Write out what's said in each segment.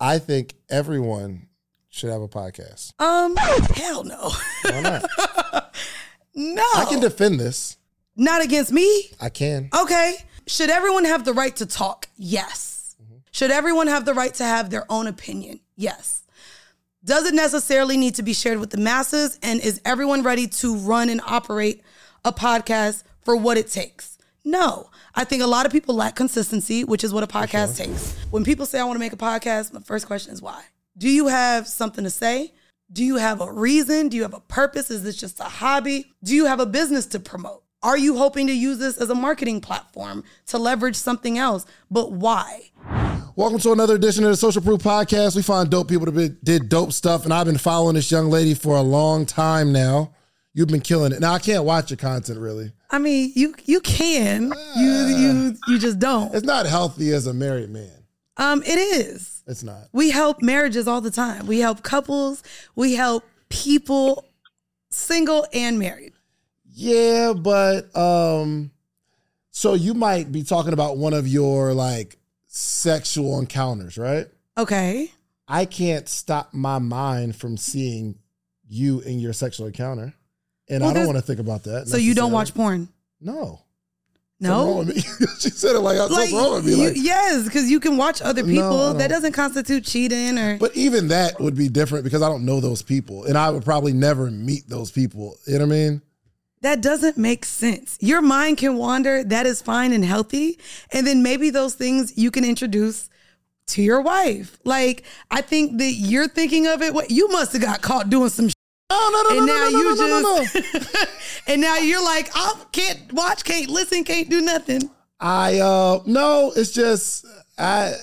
I think everyone should have a podcast. Um, hell no. Why not? no. I can defend this. Not against me. I can. Okay. Should everyone have the right to talk? Yes. Should everyone have the right to have their own opinion? Yes. Does it necessarily need to be shared with the masses? And is everyone ready to run and operate a podcast for what it takes? No. I think a lot of people lack consistency, which is what a podcast takes. When people say, I want to make a podcast, my first question is why? Do you have something to say? Do you have a reason? Do you have a purpose? Is this just a hobby? Do you have a business to promote? Are you hoping to use this as a marketing platform to leverage something else? But why? Welcome to another edition of the Social Proof Podcast. We find dope people that be- did dope stuff, and I've been following this young lady for a long time now. You've been killing it. Now I can't watch your content really. I mean, you you can. You you you just don't. It's not healthy as a married man. Um, it is. It's not. We help marriages all the time. We help couples. We help people, single and married. Yeah, but um, so you might be talking about one of your like sexual encounters, right? Okay. I can't stop my mind from seeing you in your sexual encounter, and Well, I don't want to think about that. So you don't watch porn? No. No. she said it like something wrong with me. you- yes, because you can watch other people. I that doesn't constitute cheating or. but even that would be different because I don't know those people, and I would probably never meet those people. You know what I mean? That doesn't make sense. Your mind can wander. That is fine and healthy. And then maybe those things you can introduce to your wife. Like, I think that you're thinking of it. What you must have got caught doing some. Oh no no and no now no no you no no no, no. just. and now you're like, I can't watch, can't listen, can't do nothing. I uh no, it's just I.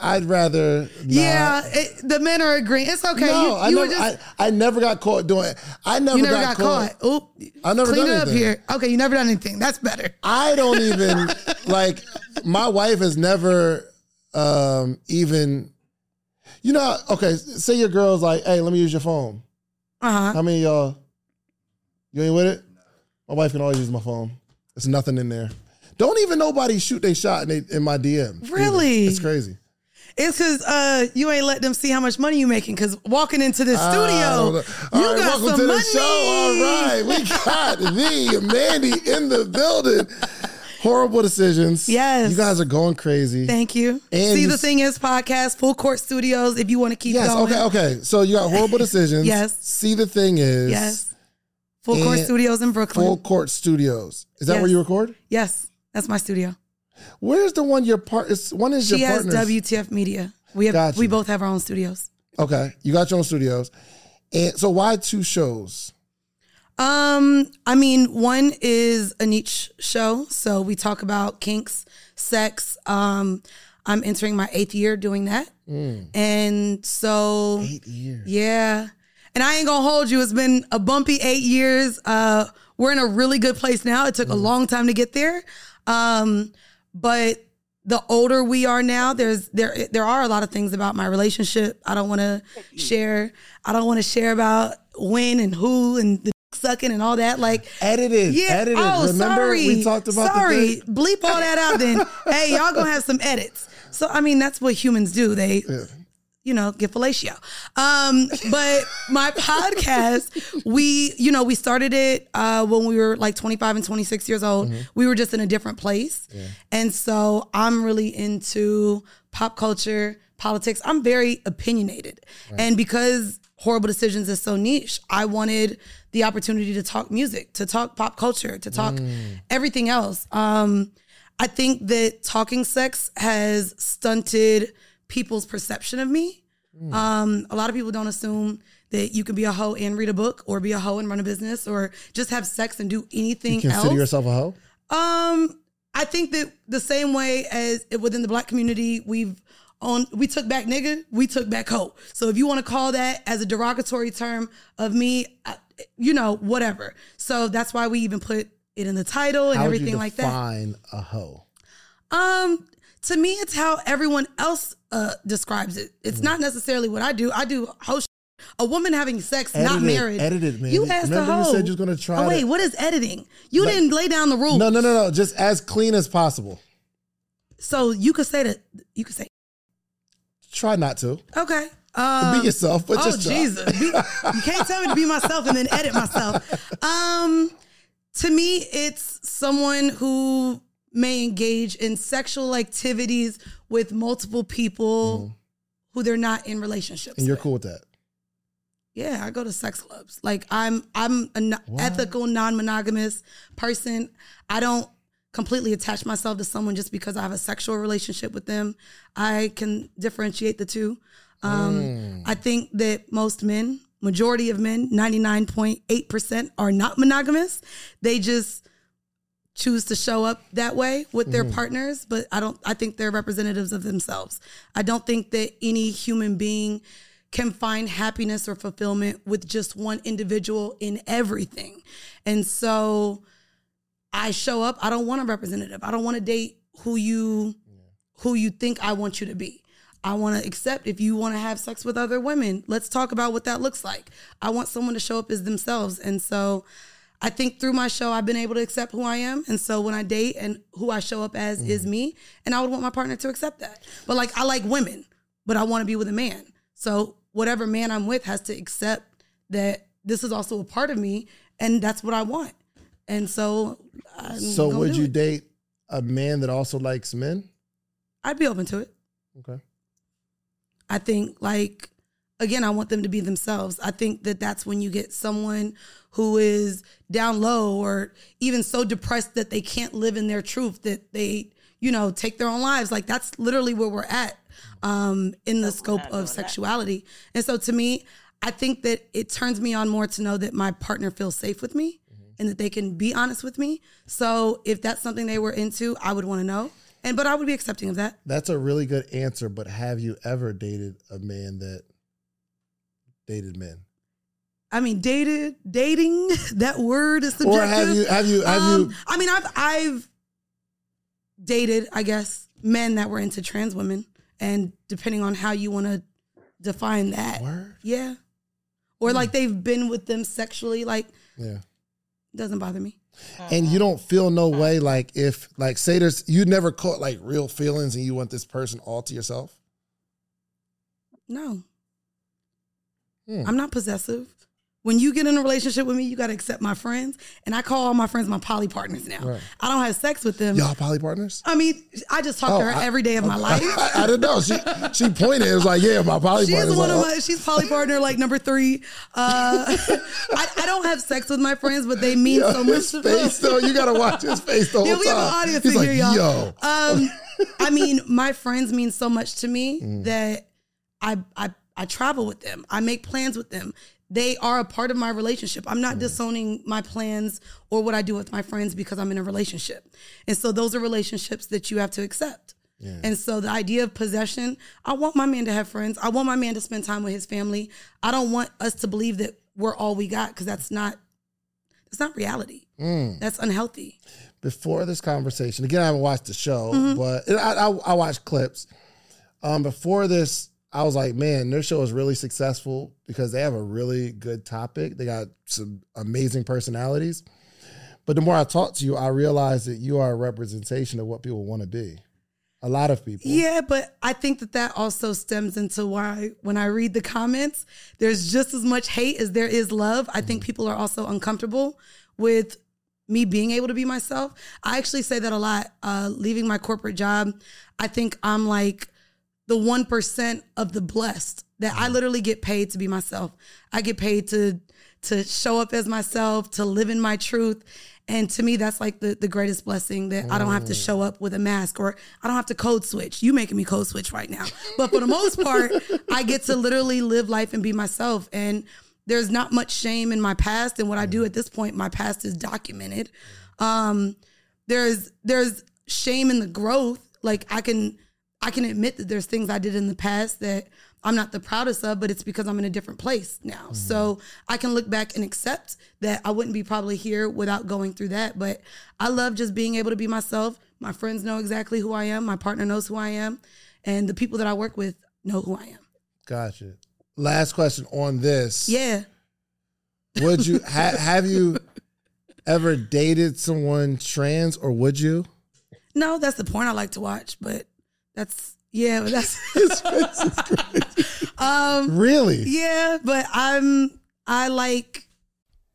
I'd rather. Not. Yeah, it, the men are agreeing. It's okay. No, you I you never. were just. I, I never got caught doing. I never, never got, got, caught. Oop. I never Clean done it up anything. here. Okay, you never done anything. That's better. I don't even like. My wife has never um even. You know, okay. Say your girl's like, "Hey, let me use your phone." Uh huh. How many of y'all? You ain't with it? My wife can always use my phone. There's nothing in there. Don't even nobody shoot they shot in, they, in my DM. either. Really? It's crazy. It's because uh, you ain't let them see how much money you making. Because walking into this studio, know. you right, got welcome some to money. the show. All right, we got the Mandii in the building. Horrible decisions. Yes. you guys are going crazy. Thank you. And See you the thing is podcast, full court studios. If you want to keep yes. going, Okay. Okay. So you got horrible decisions. Yes. See the thing is. yes, full court studios in Brooklyn. Full Court Studios. Is that Yes. where you record? yes, that's my studio. Where's the one your part? Is one is She your has partner? WTF Media. We have Gotcha. we both have our own studios. Okay, you got your own studios, and so why two shows? Um, I mean, one is a niche show, so we talk about kinks, sex. Um, I'm entering my eighth year doing that, and so Eight years. yeah. And I ain't gonna hold you. It's been a bumpy eight years. Uh, we're in a really good place now. It took a long time to get there, um, but the older we are now, there's there there are a lot of things about my relationship I don't want to share. I don't want to share about when and who and the sucking and all that. Like Edited. yeah. Edited. Oh, Remember sorry. we talked about Sorry. Bleep all that out then. hey, y'all gonna have some edits. So I mean, that's what humans do. They, you know, get fellatio. Um, but my podcast, we, you know, we started it uh, when we were like 25 and 26 years old. Mm-hmm. We were just in a different place, and so I'm really into pop culture, politics. I'm very opinionated, and because horrible decisions is so niche, I wanted the opportunity to talk music, to talk pop culture, to talk everything else. Um, I think that talking sex has stunted people's perception of me. Hmm. Um, a lot of people don't assume that you can be a hoe and read a book, or be a hoe and run a business, or just have sex and do anything else. Consider else. yourself a hoe. Um, I think that the same way as within the black community, we've on we took back nigga, we took back hoe. So if you want to call that as a derogatory term of me, I, you know, whatever. So that's why we even put it in the title and How everything like that. define a hoe? Um, to me, it's how everyone else uh describes it. Mm-hmm. It's not necessarily what I do. I do host. A woman having sex, not Edited, married. edited, man. You asked Remember you hoe. said you was gonna try Oh wait, to- what is editing? You didn't lay down the rules. No, no, no, no. Just as clean as possible. So you could say that. You could say Try not to. Okay. Um, Be yourself, but oh just try. Jesus! Be- you can't tell me to be myself and then edit myself. Um, to me, it's someone who may engage in sexual activities with multiple people who they're not in relationships. And you're with. cool with that. Yeah, I go to sex clubs. Like I'm I'm an ethical, non-monogamous person. I don't completely attach myself to someone just because I have a sexual relationship with them. I can differentiate the two. Um, I think that most men, majority of men, 99.8% are not monogamous. They just choose to show up that way with their partners, but I don't I think they're representatives of themselves. I don't think that any human being can find happiness or fulfillment with just one individual in everything. And so I show up, I don't want a representative. I don't want to date who you who you think I want you to be. I want to accept if you want to have sex with other women. Let's talk about what that looks like. I want someone to show up as themselves. And so I think through my show, I've been able to accept who I am. And so when I date and who I show up as is mm-hmm. me, and I would want my partner to accept that. But like, I like women, but I want to be with a man. So whatever man I'm with has to accept that this is also a part of me and that's what I want. And so, I'm So would do you it. date a man that also likes men? I'd be open to it. Okay. I think like again, I want them to be themselves. I think that that's when you get someone who is down low or even so depressed that they can't live in their truth that they, you know, take their own lives. Like that's literally where we're at um, in the scope of sexuality. And so to me, I think that it turns me on more to know that my partner feels safe with me and that they can be honest with me. So if that's something they were into, I would want to know. And but I would be accepting of that. That's a really good answer, but have you ever dated a man that dated men? I mean, dated, dating, that word is subjective. Or have you have you have Um, you I mean, I've I've dated, I guess, men that were into trans women, and depending on how you want to define that, Word? yeah, or like they've been with them sexually, like Yeah. Doesn't bother me. And you don't feel no way like if like say there's you never caught like real feelings and you want this person all to yourself? No, Hmm. I'm not possessive. When you get in a relationship with me, you got to accept my friends, and I call all my friends my poly partners now. Right. I don't have sex with them. Y'all poly partners? I mean, I just talk Oh, to her I- every day of my life. I, I didn't know. She she pointed. It was like, yeah, my poly She's partners. one of like, my. She's poly partner like number three. Uh, I, I don't have sex with my friends, but they mean Yo, so much to face though, you gotta watch his face the whole Yeah, time. we have an audience He's in like, here, y'all. yo. Um, I mean, my friends mean so much to me Mm. that I I I travel with them. I make plans with them. They are a part of my relationship. I'm not disowning my plans or what I do with my friends because I'm in a relationship. And so those are relationships that you have to accept. And so the idea of possession, I want my man to have friends. I want my man to spend time with his family. I don't want us to believe that we're all we got because that's not that's not reality. Mm. That's unhealthy. before this conversation, again, I haven't watched the show, Mm-hmm. but I, I, I watched clips. Um, before this, I was like, man, their show is really successful because they have a really good topic. They got some amazing personalities. But the more I talk to you, I realize that you are a representation of what people want to be. A lot of people. Yeah, but I think that that also stems into why when I read the comments, there's just as much hate as there is love. I think people are also uncomfortable with me being able to be myself. I actually say that a lot. Uh, leaving my corporate job, I think I'm like the 1% of the blessed that I literally get paid to be myself. I get paid to to show up as myself, to live in my truth. And to me, that's like the, the greatest blessing that I don't have to show up with a mask or I don't have to code switch. You making me code switch right now. But for the most part, I get to literally live life and be myself. And there's not much shame in my past. And what I do at this point, my past is documented. Um, there's there's shame in the growth. Like I can I can admit that there's things I did in the past that I'm not the proudest of, but it's because I'm in a different place now. Mm-hmm. So I can look back and accept that I wouldn't be probably here without going through that. But I love just being able to be myself. My friends know exactly who I am. My partner knows who I am. And the people that I work with know who I am. Gotcha. Last question on this. Yeah. Would you ha, have you ever dated someone trans or would you? No, that's the porn I like to watch, but that's Yeah, but that's His face is crazy. um Really? yeah, but I'm I like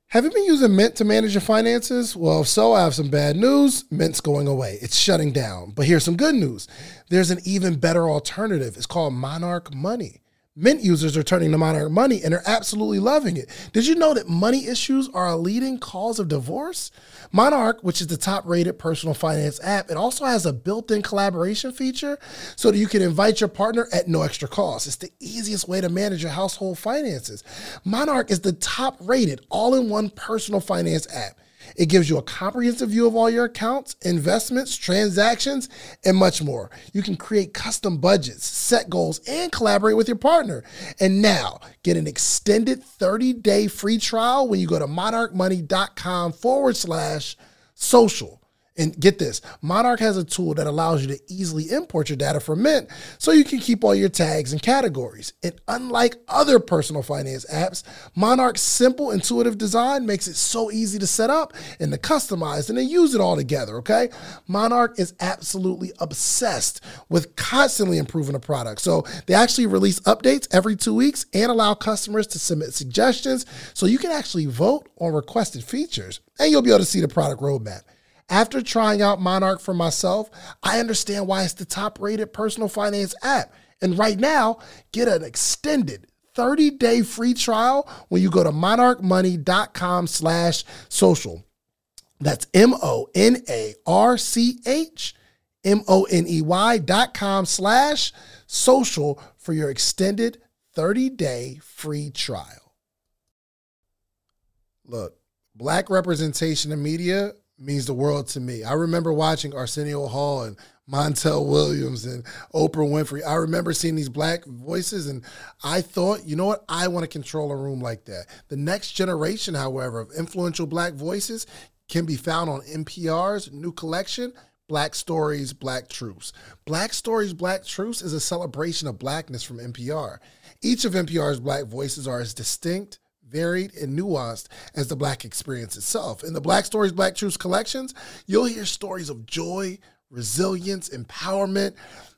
Have you been using Mint to manage your finances? Well, if so, I have some bad news. Mint's going away. It's shutting down. But here's some good news. There's an even better alternative. It's called Monarch Money. Mint users are turning to Monarch Money and are absolutely loving it. Did you know that money issues are a leading cause of divorce? Monarch, which is the top rated personal finance app, it also has a built in collaboration feature so that you can invite your partner at no extra cost. It's the easiest way to manage your household finances. Monarch is the top rated all in one personal finance app. It gives you a comprehensive view of all your accounts, investments, transactions, and much more. You can create custom budgets, set goals, and collaborate with your partner. And now, get an extended 30 day free trial when you go to monarchmoney.com forward slash social. And get this Monarch has a tool that allows you to easily import your data from Mint so you can keep all your tags and categories. And unlike other personal finance apps, Monarch's simple, intuitive design makes it so easy to set up and to customize and to use it all together, okay? Monarch is absolutely obsessed with constantly improving the product. So they actually release updates every two weeks and allow customers to submit suggestions so you can actually vote on requested features and you'll be able to see the product roadmap. After trying out Monarch for myself, I understand why it's the top rated personal finance app. And right now, get an extended 30-day free trial when you go to monarchmoney.com slash social. That's M-O-N-A-R-C-H M-O-N-E-Y dot com slash social for your extended 30-day free trial. Look, black representation in media means the world to me. I remember watching Arsenio Hall and Montel Williams and Oprah Winfrey. I remember seeing these black voices and I thought, you know what? I want to control a room like that. The next generation, however, of influential black voices can be found on NPR's new collection, Black Stories, Black Truths. Black Stories, Black Truths is a celebration of blackness from NPR. Each of NPR's black voices are as distinct, varied, and nuanced as the Black experience itself. In the Black Stories, Black Truths collections, you'll hear stories of joy, resilience, empowerment,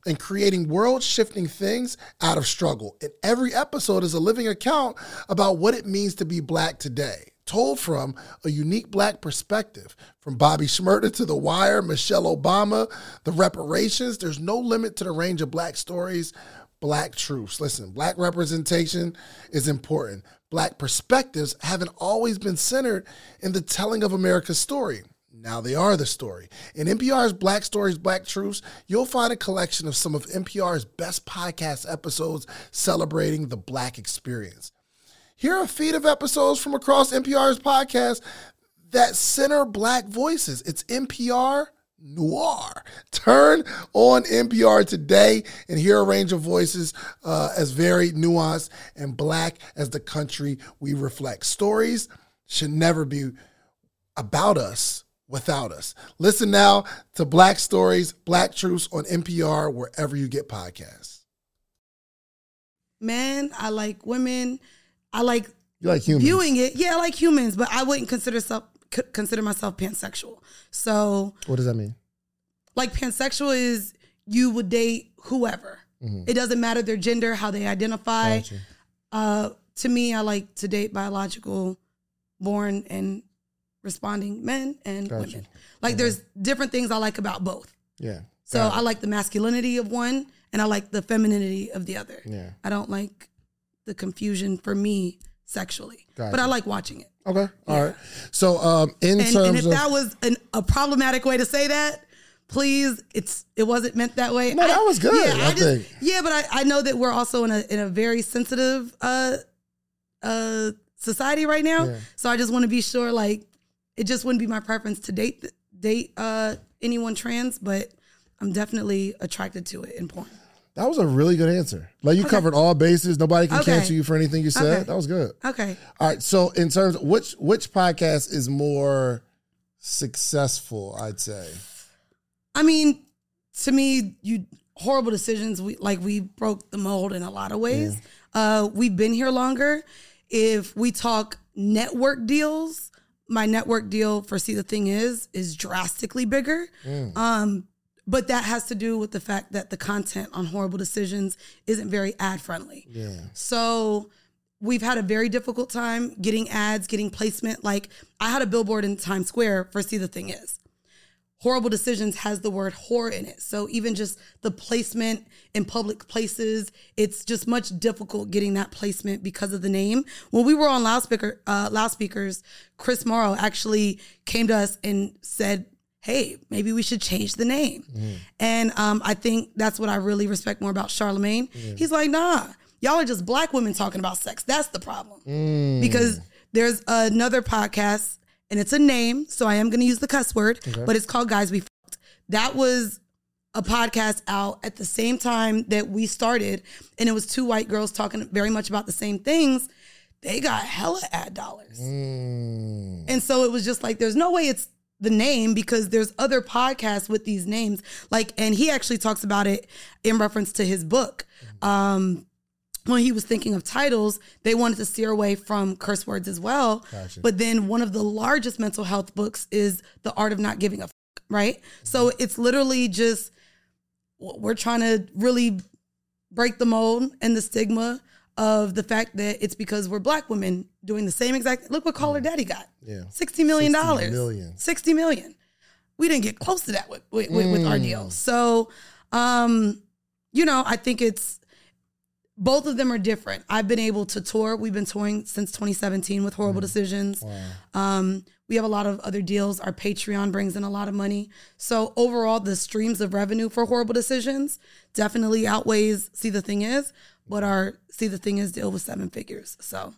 and creating world shifting things out of struggle. And every episode is a living account about what it means to be Black today. Told from a unique black perspective, from Bobby Shmurda to The Wire, Michelle Obama, the reparations, there's no limit to the range of black stories, black truths. Listen, black representation is important. Black perspectives haven't always been centered in the telling of America's story. Now they are the story. In NPR's Black Stories, Black Truths, you'll find a collection of some of NPR's best podcast episodes celebrating the Black experience. Here are a feed of episodes from across NPR's podcast that center Black voices. It's NPR Noir. Turn on NPR today and hear a range of voices uh, as varied, nuanced, and Black as the country we reflect. Stories should never be about us without us. Listen now to Black Stories, Black Truths on NPR, wherever you get podcasts. men, I like women, I like You like humans? viewing it. Yeah, I like humans, but I wouldn't consider self c- consider myself pansexual. So, What does that mean? like pansexual is you would date whoever. It doesn't matter their gender, how they identify. Gotcha. Uh, to me, I like to date biological, born and responding men and Gotcha. women. Like there's different things I like about both. Yeah. So I like the masculinity of one and I like the femininity of the other. Yeah. I don't like the confusion for me sexually, but I like watching it. Okay. All right. So, um, in And, terms and if of that was an, a problematic way to say that, please, it's it wasn't meant that way. No, that was good, Yeah, I I, just think. yeah, but I, I know that we're also in a in a very sensitive uh uh society right now. Yeah. So I just want to be sure, like, it just wouldn't be my preference to date date uh anyone trans, but I'm definitely attracted to it in porn. That was a really good answer. Like you covered all bases. Nobody can Okay. cancel you for anything you said. Okay. That was good. Okay. All right. So, in terms of which which podcast is more successful, I'd say. I mean, to me, you horrible decisions. We like we broke the mold in a lot of ways. Uh, we've been here longer. If we talk network deals, my network deal for See the Thing Is is drastically bigger. Um, but that has to do with the fact that the content on horrible decisions isn't very ad friendly. Yeah. So we've had a very difficult time getting ads, getting placement. Like I had a billboard in Times Square for See the Thing Is. Horrible Decisions has the word horror in it. So even just the placement in public places, it's just much difficult getting that placement because of the name. When we were on loudspeaker uh, loudspeakers, Chris Morrow actually came to us and said, "Hey, maybe we should change the name." And um, I think that's what I really respect more about Charlemagne. He's like, "Nah, y'all are just black women talking about sex. That's the problem." Because there's another podcast and it's a name, so I am going to use the cuss word, but it's called Guys We Fucked. That was a podcast out at the same time that we started, and it was two white girls talking very much about the same things. They got hella ad dollars. Mm. And so it was just like, there's no way it's the name because there's other podcasts with these names. Like, and he actually talks about it in reference to his book. Um, when he was thinking of titles, they wanted to steer away from curse words as well. Gotcha. But then one of the largest mental health books is The Art of Not Giving a Fuck, right? So it's literally just we're trying to really break the mold and the stigma of the fact that it's because we're black women doing the same exact look what Call Her Daddy got. Yeah. Sixty million 60 dollars. million. Sixty million. We didn't get close to that with with, with, with our Mm. deal. So um, you know, I think it's both of them are different. I've been able to tour. We've been touring since 2017 with Horrible Decisions. Um, we have a lot of other deals. Our Patreon brings in a lot of money. So overall, the streams of revenue for Horrible Decisions definitely outweighs See the Thing Is, but our See the Thing Is deal with seven figures. So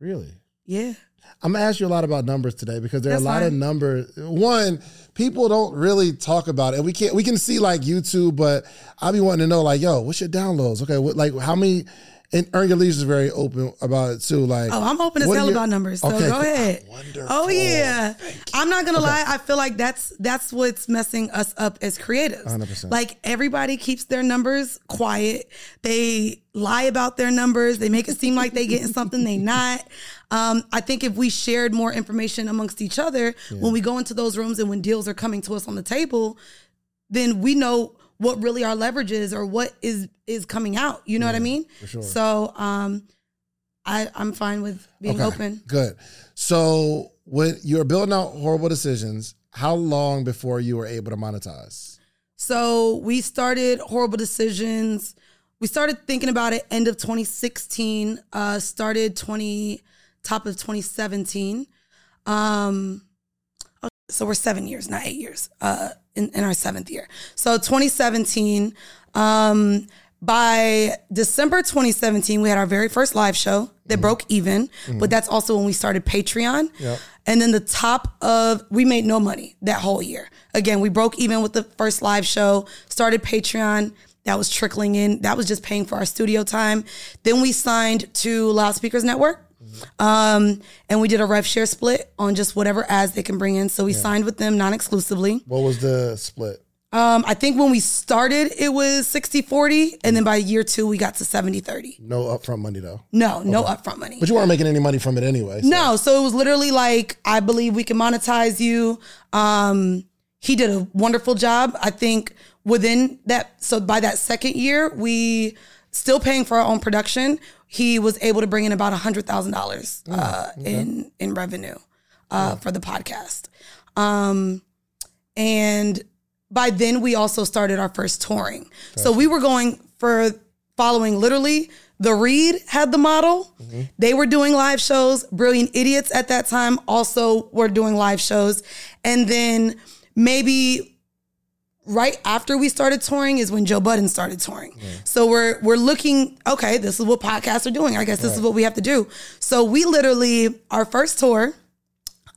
Really? yeah. I'm gonna ask you a lot about numbers today because there are That's a lot of fine. numbers. One, people don't really talk about it. And we can't. We can see like YouTube, but I'll be wanting to know like, yo, what's your downloads? Okay, what, like how many? And Earn Your Leisure is very open about it too. Like, Oh, I'm open to what are hell your- about numbers. So Okay, go ahead. wonderful. Oh yeah. I'm not gonna lie. I feel like that's that's what's messing us up as creatives. 100%. Like everybody keeps their numbers quiet. They lie about their numbers. They make it seem like they getting something they not. Um, I think if we shared more information amongst each other when we go into those rooms and when deals are coming to us on the table, then we know what really our leverage is or what is is coming out. You know what I mean? sure. So um I, I'm fine with being Okay, open. Good. So when you're building out horrible decisions, how long before you were able to monetize? So we started horrible decisions. We started thinking about it end of 2016. Uh, started 20 top of 2017. Um, oh, so we're seven years, not eight years. Uh, in, in our seventh year. So 2017. Um, by December 2017, we had our very first live show that broke even, but that's also when we started Patreon. Yep. And then the top of, we made no money that whole year. Again, we broke even with the first live show, started Patreon. That was trickling in. That was just paying for our studio time. Then we signed to Loudspeakers Network. Um, and we did a rev share split on just whatever ads they can bring in. So we signed with them non exclusively. What was the split? Um, I think when we started, it was 60 40. And then by year two, we got to 70 30. No upfront money though. No, no upfront money. But you weren't making any money from it anyway. so- No, so it was literally like, I believe we can monetize you. Um, he did a wonderful job. I think within that, so by that second year, we still paying for our own production. He was able to bring in about a hundred thousand dollars uh, in in revenue uh, for the podcast. Um, and by then, we also started our first touring. So we were going for following literally the Read had the model. They were doing live shows. Brilliant Idiots at that time also were doing live shows. And then maybe right after we started touring is when Joe Budden started touring. So we're we're looking, okay, this is what podcasts are doing. I guess this is what we have to do. So we literally our first tour,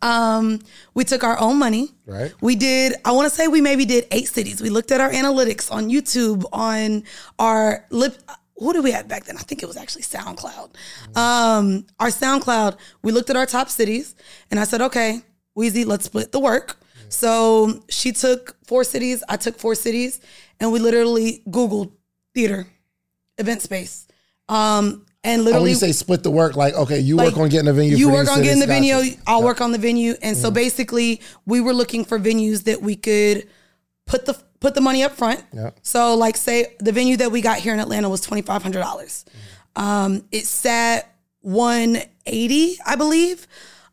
um, we took our own money. Right. We did, I want to say we maybe did eight cities. We looked at our analytics on YouTube, on our lip. Who did we have back then? I think it was actually SoundCloud. Um, our SoundCloud, we looked at our top cities and I said, okay, Weezy, let's split the work. So she took four cities, I took four cities, and we literally Googled theater, event space. Um, and And literally when you say split the work, like okay, you work on getting a venue. You work on getting the venue. gotcha. I'll work on the venue. And Mm. so basically, we were looking for venues that we could put the put the money up front. Yeah. So like say the venue that we got here in Atlanta was twenty five hundred dollars. Um, it sat one eighty, I believe.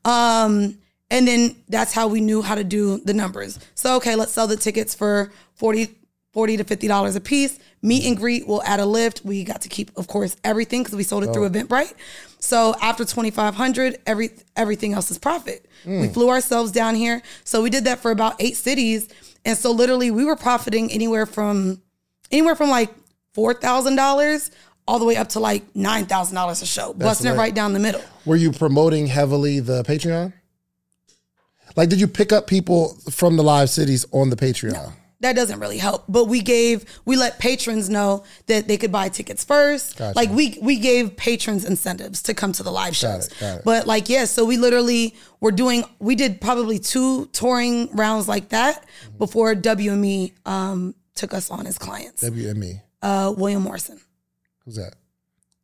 Um, and then that's how we knew how to do the numbers. So okay, let's sell the tickets for 40 40 to 50 dollars a piece. Meet and greet we'll add a lift. We got to keep, of course, everything because we sold it through oh. Eventbrite. So after 2500 every everything else is profit. We hmm. flew ourselves down here. So we did that for about eight cities. And so literally we were profiting anywhere from anywhere from like four thousand dollars all the way up to like nine thousand dollars a show, busting it right down the middle. Were you promoting heavily the Patreon? Like, did you pick up people from the live cities on the Patreon? that doesn't really help. But we gave we let patrons know that they could buy tickets first. Gotcha. Like we we gave patrons incentives to come to the live shows. it, got it. But like yeah, so we literally were doing we did probably two touring rounds like that Mm-hmm. before WME um, took us on as clients. WME. Uh, William Morrison, Who's that?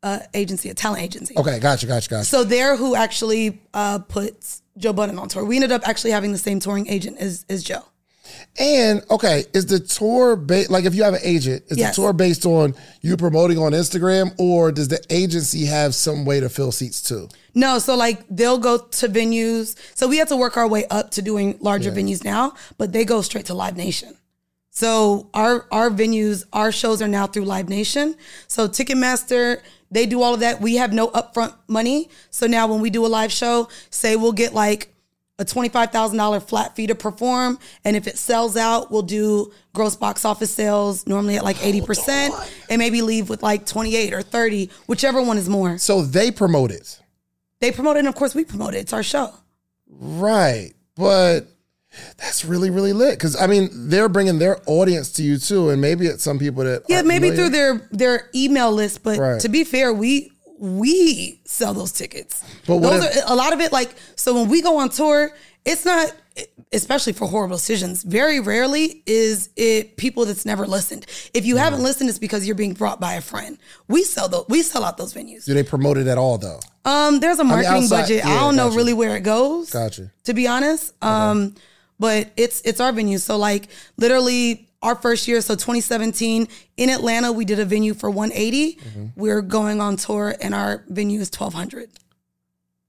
uh, agency, a talent agency. Okay, gotcha, gotcha, gotcha. So they're who actually uh, puts Joe Budden on tour. We ended up actually having the same touring agent as, as Joe. And okay, is the tour based like if you have an agent, is Yes. the tour based on you promoting on Instagram, or does the agency have some way to fill seats too? No, so like they'll go to venues. So we had to work our way up to doing larger venues now, but they go straight to Live Nation. So our our venues, our shows are now through Live Nation. So Ticketmaster, they do all of that. We have no upfront money. So now when we do a live show, say we'll get like a $25,000 flat fee to perform. And if it sells out, we'll do gross box office sales normally at like 80% and maybe leave with like 28 or 30, whichever one is more. So they promote it, They promote it, and of course we promote it. It's our show. right? But that's really really lit because I mean they're bringing their audience to you too, and maybe it's some people that Yeah, maybe familiar. through their their email list, but Right. to be fair, we we sell those tickets. But those if- are a lot of it. Like so, when we go on tour, it's not. Especially for horrible decisions, very rarely is it people that's never listened. If you haven't listened, it's because you're being brought by a friend. We sell those. We sell out those venues. Do they promote it at all though? Um, there's a marketing outside- budget. yeah, I don't know really where it goes. Gotcha. To be honest, um, but it's it's our venue. So like literally our first year, so 2017 in Atlanta, we did a venue for 180. Mm-hmm. We're going on tour, and our venue is 1200.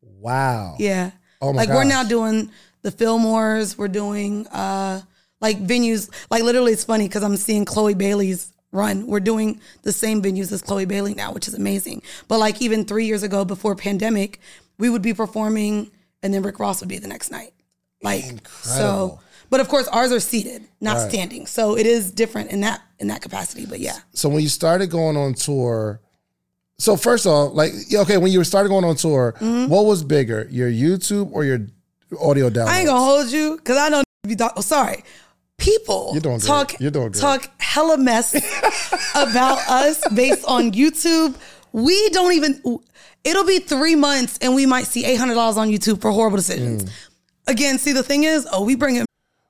Wow. Yeah. Oh my like we're now doing the Fillmores. We're doing uh like venues. Like literally, it's funny because I'm seeing Chloe Bailey's run. We're doing the same venues as Chloe Bailey now, which is amazing. But like even three years ago, before pandemic, we would be performing, and then Rick Ross would be the next night. Like so. But of course, ours are seated, not standing. So it is different in that in that capacity. But yeah. So when you started going on tour, so first off, like okay, when you started going on tour, what was bigger, your YouTube or your audio downloads? Mm-hmm. I ain't gonna hold you because I know you talk. Oh, sorry. People You're doing great. talk You're doing great. talk hella mess about us based on YouTube. We don't even. It'll be three months and we might see eight hundred dollars on YouTube for horrible decisions. Mm. Again, see the thing is, oh, we bring it.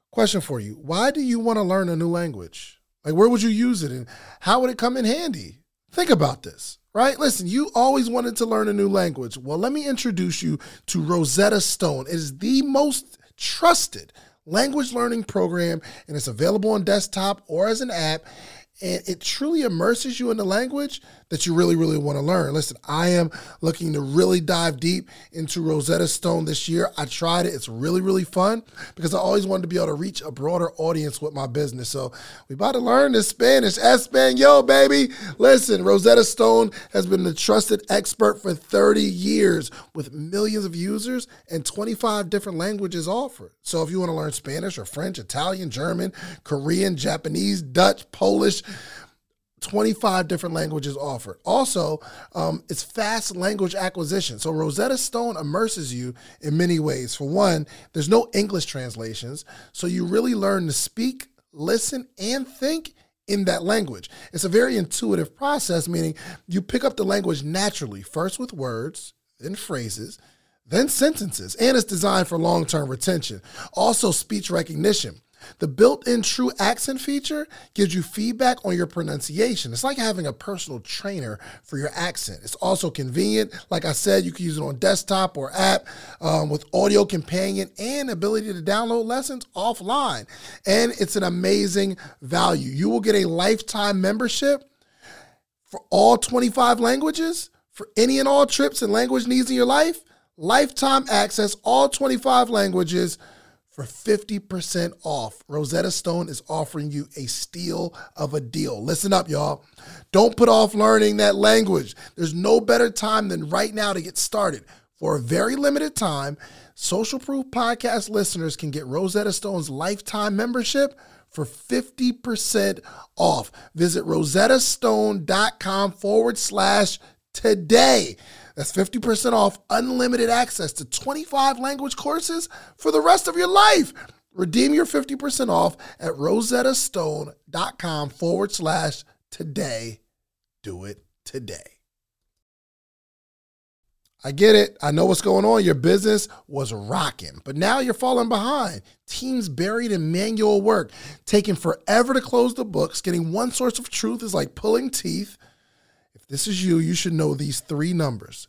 Question for you: Why do you want to learn a new language? Like, where would you use it, and how would it come in handy? Think about this, right? Listen, you always wanted to learn a new language. Well, let me introduce you to Rosetta Stone. It is the most trusted language learning program, and it's available on desktop or as an app. And it truly immerses you in the language that you really, really want to learn. Listen, I am looking to really dive deep into Rosetta Stone this year. I tried it. It's really, really fun because I always wanted to be able to reach a broader audience with my business. So we about to learn this Spanish. Espanol, baby. Listen, Rosetta Stone has been the trusted expert for 30 years with millions of users and 25 different languages offered. So if you want to learn Spanish or French, Italian, German, Korean, Japanese, Dutch, Polish, 25 different languages offered. Also, um, it's fast language acquisition. So Rosetta Stone immerses you in many ways. For one, there's no English translations, so you really learn to speak, listen, and think in that language. It's a very intuitive process, meaning you pick up the language naturally, first with words, then phrases, then sentences, and it's designed for long term retention. Also, speech recognition. The built in true accent feature gives you feedback on your pronunciation. It's like having a personal trainer for your accent. It's also convenient. Like I said, you can use it on desktop or app um, with audio companion and ability to download lessons offline. And it's an amazing value. You will get a lifetime membership for all 25 languages for any and all trips and language needs in your life. Lifetime access, all 25 languages for 50% off. Rosetta Stone is offering you a steal of a deal. Listen up, y'all. Don't put off learning that language. There's no better time than right now to get started. For a very limited time, Social Proof Podcast listeners can get Rosetta Stone's lifetime membership for 50% off. Visit rosettastone.com forward slash today. That's 50% off unlimited access to 25 language courses for the rest of your life. Redeem your 50% off at rosettastone.com forward slash today. Do it today. I get it. I know what's going on. Your business was rocking, but now you're falling behind. Teams buried in manual work, taking forever to close the books. Getting one source of truth is like pulling teeth If this is you, you should know these three numbers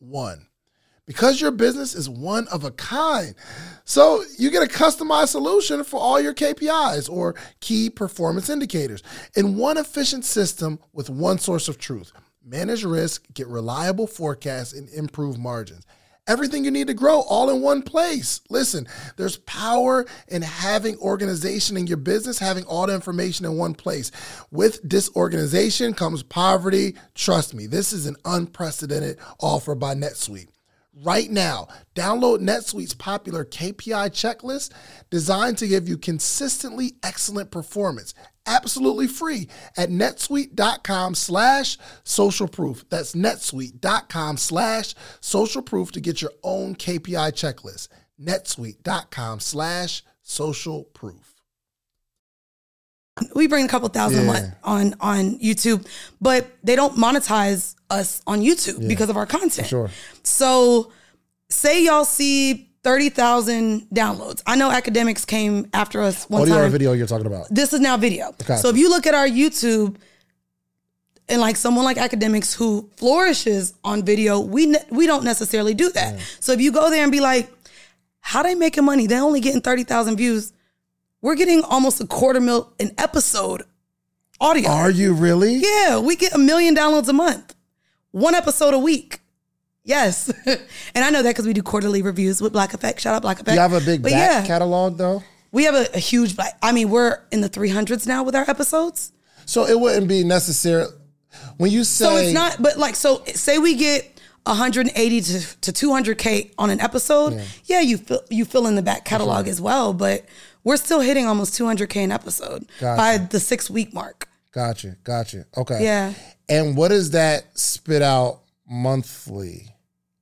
One, because your business is one of a kind. So you get a customized solution for all your KPIs or key performance indicators in one efficient system with one source of truth. Manage risk, get reliable forecasts, and improve margins everything you need to grow all in one place. Listen, there's power in having organization in your business, having all the information in one place. With disorganization comes poverty. Trust me, this is an unprecedented offer by NetSuite right now. Download NetSuite's popular KPI checklist designed to give you consistently excellent performance absolutely free at netsuite.com slash social proof. That's netsuite.com slash social proof to get your own KPI checklist. netsuite.com slash social proof. We bring a couple thousand yeah. a month on on YouTube, but they don't monetize us on YouTube yeah. because of our content. For sure. So say y'all see 30,000 downloads. I know Akademiks came after us one Audio time. or video you're talking about? This is now video. So if you look at our YouTube and like someone like Akademiks who flourishes on video, we ne- we don't necessarily do that. Yeah. So if you go there and be like, how they making money? They're only getting 30,000 views. We're getting almost a quarter mil an episode audio. Are you really? Yeah, we get a million downloads a month. One episode a week. Yes. and I know that because we do quarterly reviews with Black Effect. Shout out Black Effect. You have a big but back yeah, catalog though? We have a, a huge, I mean, we're in the 300s now with our episodes. So it wouldn't be necessary. When you say. So it's not, but like, so say we get 180 to, to 200K on an episode. Yeah, yeah you, fill, you fill in the back catalog sure. as well, but we're still hitting almost 200K an episode gotcha. by the six week mark. Gotcha. Gotcha. Okay. Yeah. And what does that spit out monthly?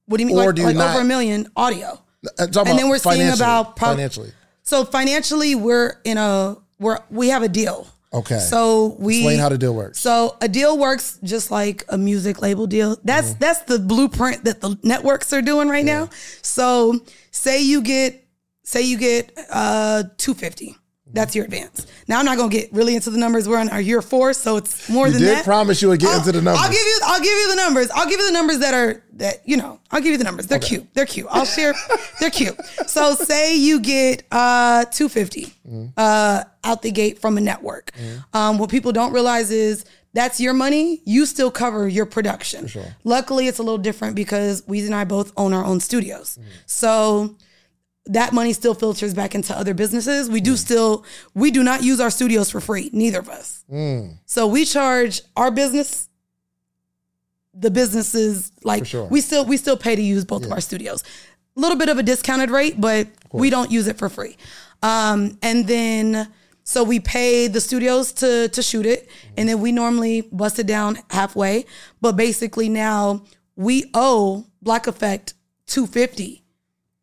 What do you mean? Or like, do you like not, over a million audio. And then we're seeing about financially. So financially, we're in a we're we have a deal. Okay. So we explain how the deal works. So a deal works just like a music label deal. That's mm-hmm. that's the blueprint that the networks are doing right yeah. now. So say you get say you get uh 250 that's your advance. Now I'm not gonna get really into the numbers. We're on our year four, so it's more you than did that. Promise you would get I'll, into the numbers. I'll give you. I'll give you the numbers. I'll give you the numbers that are that you know. I'll give you the numbers. They're okay. cute. They're cute. I'll share. they're cute. So say you get uh 250 mm-hmm. uh out the gate from a network. Mm-hmm. Um, what people don't realize is that's your money. You still cover your production. Sure. Luckily, it's a little different because Weezy and I both own our own studios. Mm-hmm. So that money still filters back into other businesses. We do mm. still, we do not use our studios for free, neither of us. Mm. So we charge our business, the businesses, like sure. we still, we still pay to use both yeah. of our studios. A little bit of a discounted rate, but we don't use it for free. Um, and then so we pay the studios to to shoot it, and then we normally bust it down halfway. But basically now we owe Black Effect two fifty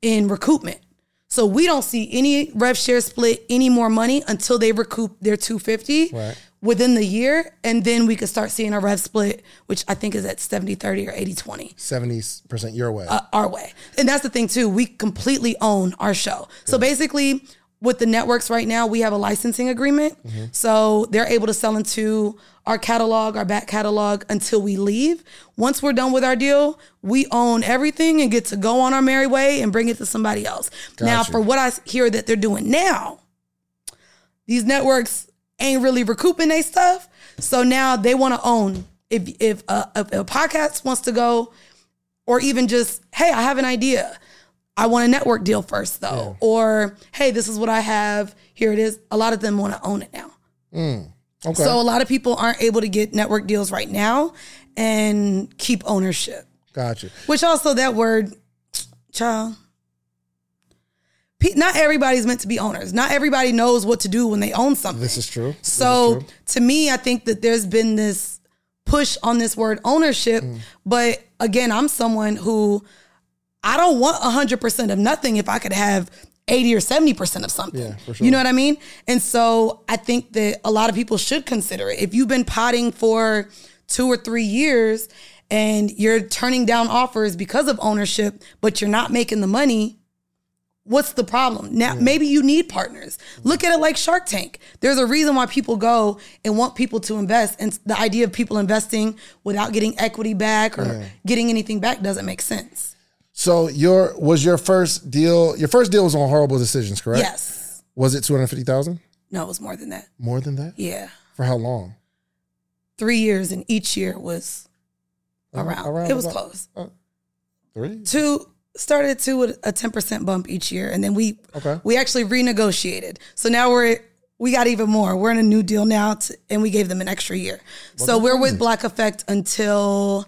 in recoupment. So we don't see any rev share split any more money until they recoup their 250 Right. within the year. And then we could start seeing a rev split, which I think is at 70 30 or 80 20 Seventy percent your way. uh, our way. And that's the thing too. We completely own our show. So basically, with the networks right now, we have a licensing agreement. So they're able to sell into our catalog, our back catalog until we leave. Once we're done with our deal, we own everything and get to go on our merry way and bring it to somebody else. Now, for what I hear that they're doing now, these networks ain't really recouping their stuff. So now they want to own. If if a, if a podcast wants to go, or even just hey, I have an idea. I want a network deal first though, or hey, this is what I have. Here it is. A lot of them want to own it now. okay. So a lot of people aren't able to get network deals right now and keep ownership. gotcha. Which also that word, child. Not everybody's meant to be owners. Not everybody knows what to do when they own something. This is true. This is So true. to me, I think that there's been this push on this word ownership. Mm. But again, I'm someone who I don't want 100% of nothing if I could have 80 or 70% of something. Yeah, for sure. You know what I mean? And so I think that a lot of people should consider it. If you've been potting for two or three years and you're turning down offers because of ownership, but you're not making the money, what's the problem? Now, maybe you need partners. Mm-hmm. Look at it like Shark Tank. There's a reason why people go and want people to invest. And the idea of people investing without getting equity back or getting anything back doesn't make sense. So your was your first deal? Your first deal was on horrible decisions, correct? Yes. Was it two hundred fifty thousand? No, it was more than that. More than that? Yeah. For how long? Three years, and each year was around. around it was about- close. Three. Two started two with a ten percent bump each year, and then we Okay. we actually renegotiated. So now we're we got even more. We're in a new deal now, to, and we gave them an extra year. so we're with Black Effect until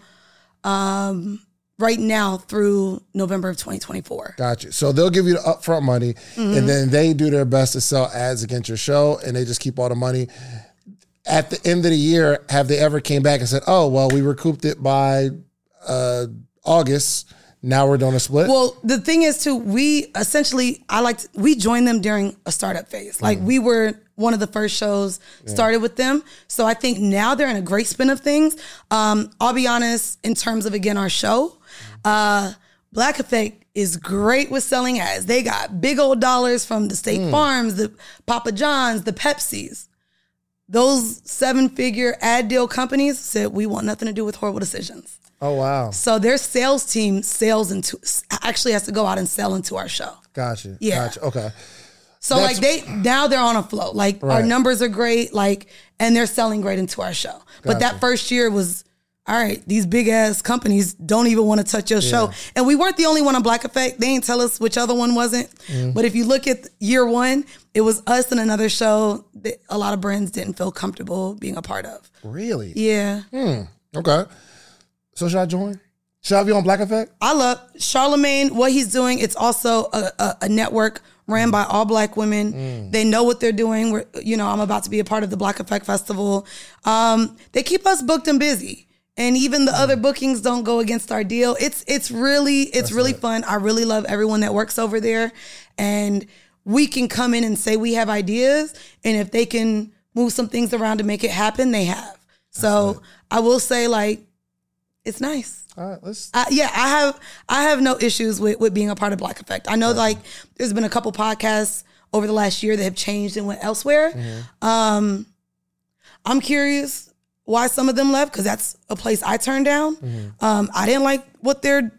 um, right now through November of 2024. Gotcha. So they'll give you the upfront money, Mm-hmm. and then they do their best to sell ads against your show, and they just keep all the money. At the end of the year, have they ever came back and said, "Oh, well, we recouped it by uh, August. Now we're doing a split." Well, the thing is, too, we essentially, I like, we joined them during a startup phase. Like, we were one of the first shows started with them. So I think now they're in a great spin of things. Um, I'll be honest, in terms of, again, our show, uh, Black Effect is great with selling ads. They got big old dollars from the State Farms, the Papa John's, the Pepsis. Those seven figure ad deal companies said, we want nothing to do with horrible decisions. oh wow, So their sales team sales into actually has to go out and sell into our show. gotcha. Yeah. Gotcha. Okay. So That's- like they now they're on a flow. Like our numbers are great. Like and they're selling great into our show. But that first year was all right. These big ass companies don't even want to touch your show, and we weren't the only one on Black Effect. They ain't tell us which other one wasn't. Mm-hmm. But if you look at year one, it was us and another show that a lot of brands didn't feel comfortable being a part of. Really? Yeah. Okay. So should I join? Should I be on Black Effect? I love Charlemagne. What he's doing, it's also a, a, a network ran by all black women. They know what they're doing. We're, you know, I'm about to be a part of the Black Effect Festival. Um, they keep us booked and busy, and even the other bookings don't go against our deal. It's it's really it's really fun. I really love everyone that works over there, and we can come in and say we have ideas, and if they can move some things around to make it happen, they have. So I will say, like, it's nice. All right, let's. I, yeah, I have I have no issues with with being a part of Black Effect. I know like there's been a couple podcasts over the last year that have changed and went elsewhere. Um, I'm curious why some of them left because that's a place I turned down. Um, I didn't like what their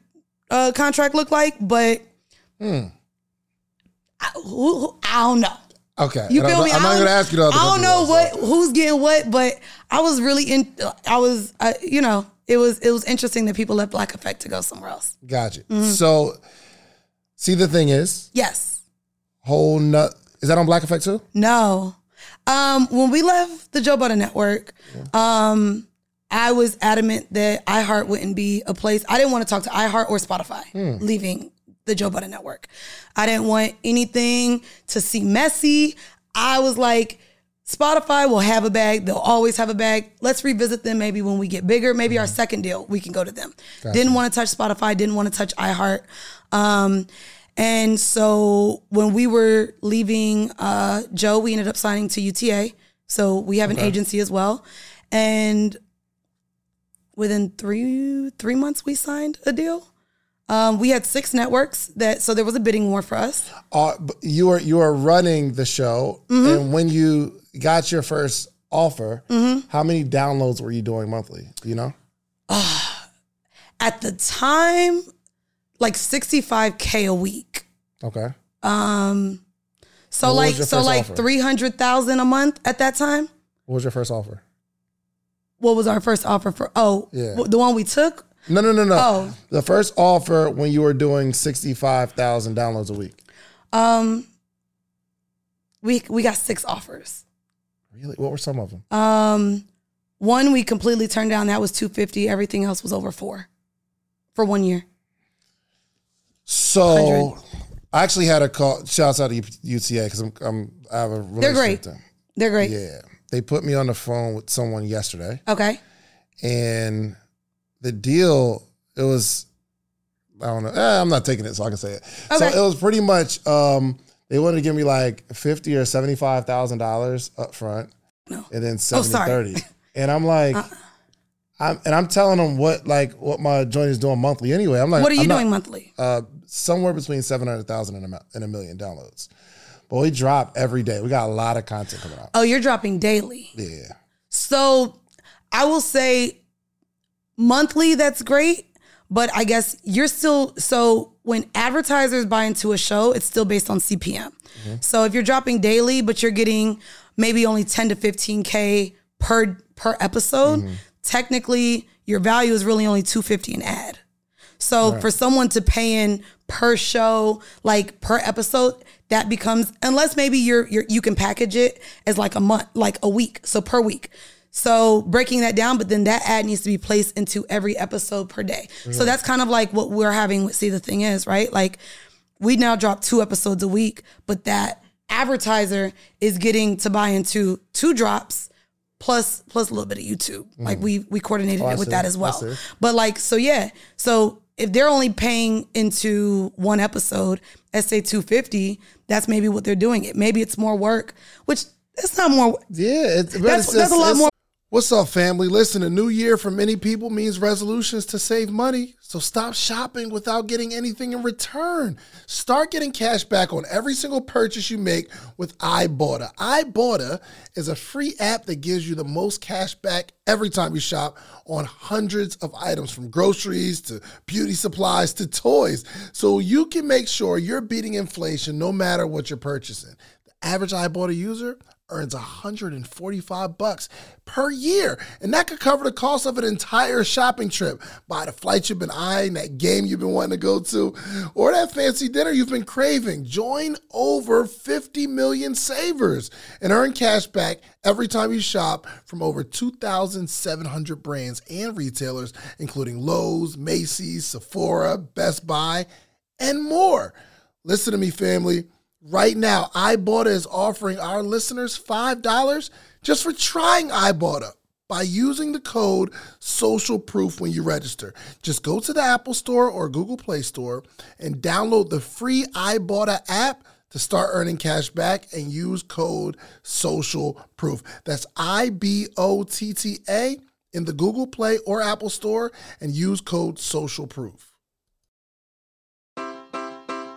uh, contract looked like, but I, who, who- I don't know. Okay. You feel I'm, me? I'm not to ask you the other. I don't know what so. who's getting what, but I was really in. I was, uh, you know, it was it was interesting that people left Black Effect to go somewhere else. Gotcha. Mm-hmm. So, see, the thing is, Yes. whole nut. Is that on Black Effect too? No. Um, when we left the Joe Budden Network, um, I was adamant that iHeart wouldn't be a place. I didn't want to talk to iHeart or Spotify Hmm. leaving the Joe Budden Network. I didn't want anything to seem messy. I was like, Spotify will have a bag. They'll always have a bag. Let's revisit them maybe when we get bigger. Maybe our second deal, we can go to them. Didn't want to touch Spotify, didn't want to touch iHeart. Um, and so when we were leaving uh, Joe, we ended up signing to UTA. So we have an agency as well. And within three three months, we signed a deal. Um, we had six networks that, so there was a bidding war for us. Uh, you were you were running the show, and when you got your first offer, how many downloads were you doing monthly? Do you know? At the time, like 65K a week. Okay. Um, so What like so like offer? three hundred thousand a month at that time. What was your first offer? What was our first offer for? Oh, Yeah. the one we took. No, no, no, no. Oh. The first offer when you were doing sixty five thousand downloads a week. Um, we we got six offers. Really? What were some of them? Um, one we completely turned down. That was two fifty. Everything else was over four, for one year. So, I actually had a call. Shouts out to UTA because I'm, I'm I have a relationship They're great. They're great. Yeah, they put me on the phone with someone yesterday, Okay. and the deal it was I don't know. Eh, I'm not taking it, so I can say it. Okay. So it was pretty much um, they wanted to give me like fifty or seventy five thousand dollars up front, No. and then Oh, 70, sorry. 30. And I'm like, Uh. I'm and I'm telling them what like what my joint is doing monthly anyway. I'm like, What are you I'm not- doing monthly? uh, somewhere between 700,000 and a, and a million downloads. But we drop every day. We got a lot of content coming out. Oh, you're dropping daily. Yeah. So I will say monthly, that's great. But I guess you're still, so when advertisers buy into a show, it's still based on CPM. So if you're dropping daily, but you're getting maybe only 10 to 15K per, per episode, technically your value is really only 250 an ad. So for someone to pay in per show, like per episode, that becomes unless maybe you're, you're you can package it as like a month, like a week, so per week. So breaking that down, but then that ad needs to be placed into every episode per day. So that's kind of like what we're having with See the Thing is, right? Like we now drop two episodes a week, but that advertiser is getting to buy into two drops plus plus a little bit of YouTube. Like we we coordinated Mm. Oh, it with that as well. But like, so yeah. So if they're only paying into one episode, let's say 250, that's maybe what they're doing it. Maybe it's more work, which it's not more. Yeah. It's, That's- it's that's a lot more- What's up, family? Listen, a new year for many people means resolutions to save money. So stop shopping without getting anything in return. Start getting cash back on every single purchase you make with Ibotta. Ibotta is a free app that gives you the most cash back every time you shop on hundreds of items from groceries to beauty supplies to toys. So you can make sure you're beating inflation no matter what you're purchasing. The average Ibotta user earns 145 bucks per year. And that could cover the cost of an entire shopping trip. Buy the flight you've been eyeing that game you've been wanting to go to or that fancy dinner you've been craving. Join over 50 million savers and earn cash back every time you shop from over 2700 brands and retailers including lowes macy's sephora best buy and more. Listen to me family Right now, Ibotta is offering our listeners $5 just for trying Ibotta by using the code social proof when you register. Just go to the Apple Store or Google Play Store and download the free Ibotta app to start earning cash back and use code social proof. That's I B O T T A in the Google Play or Apple Store and use code social proof.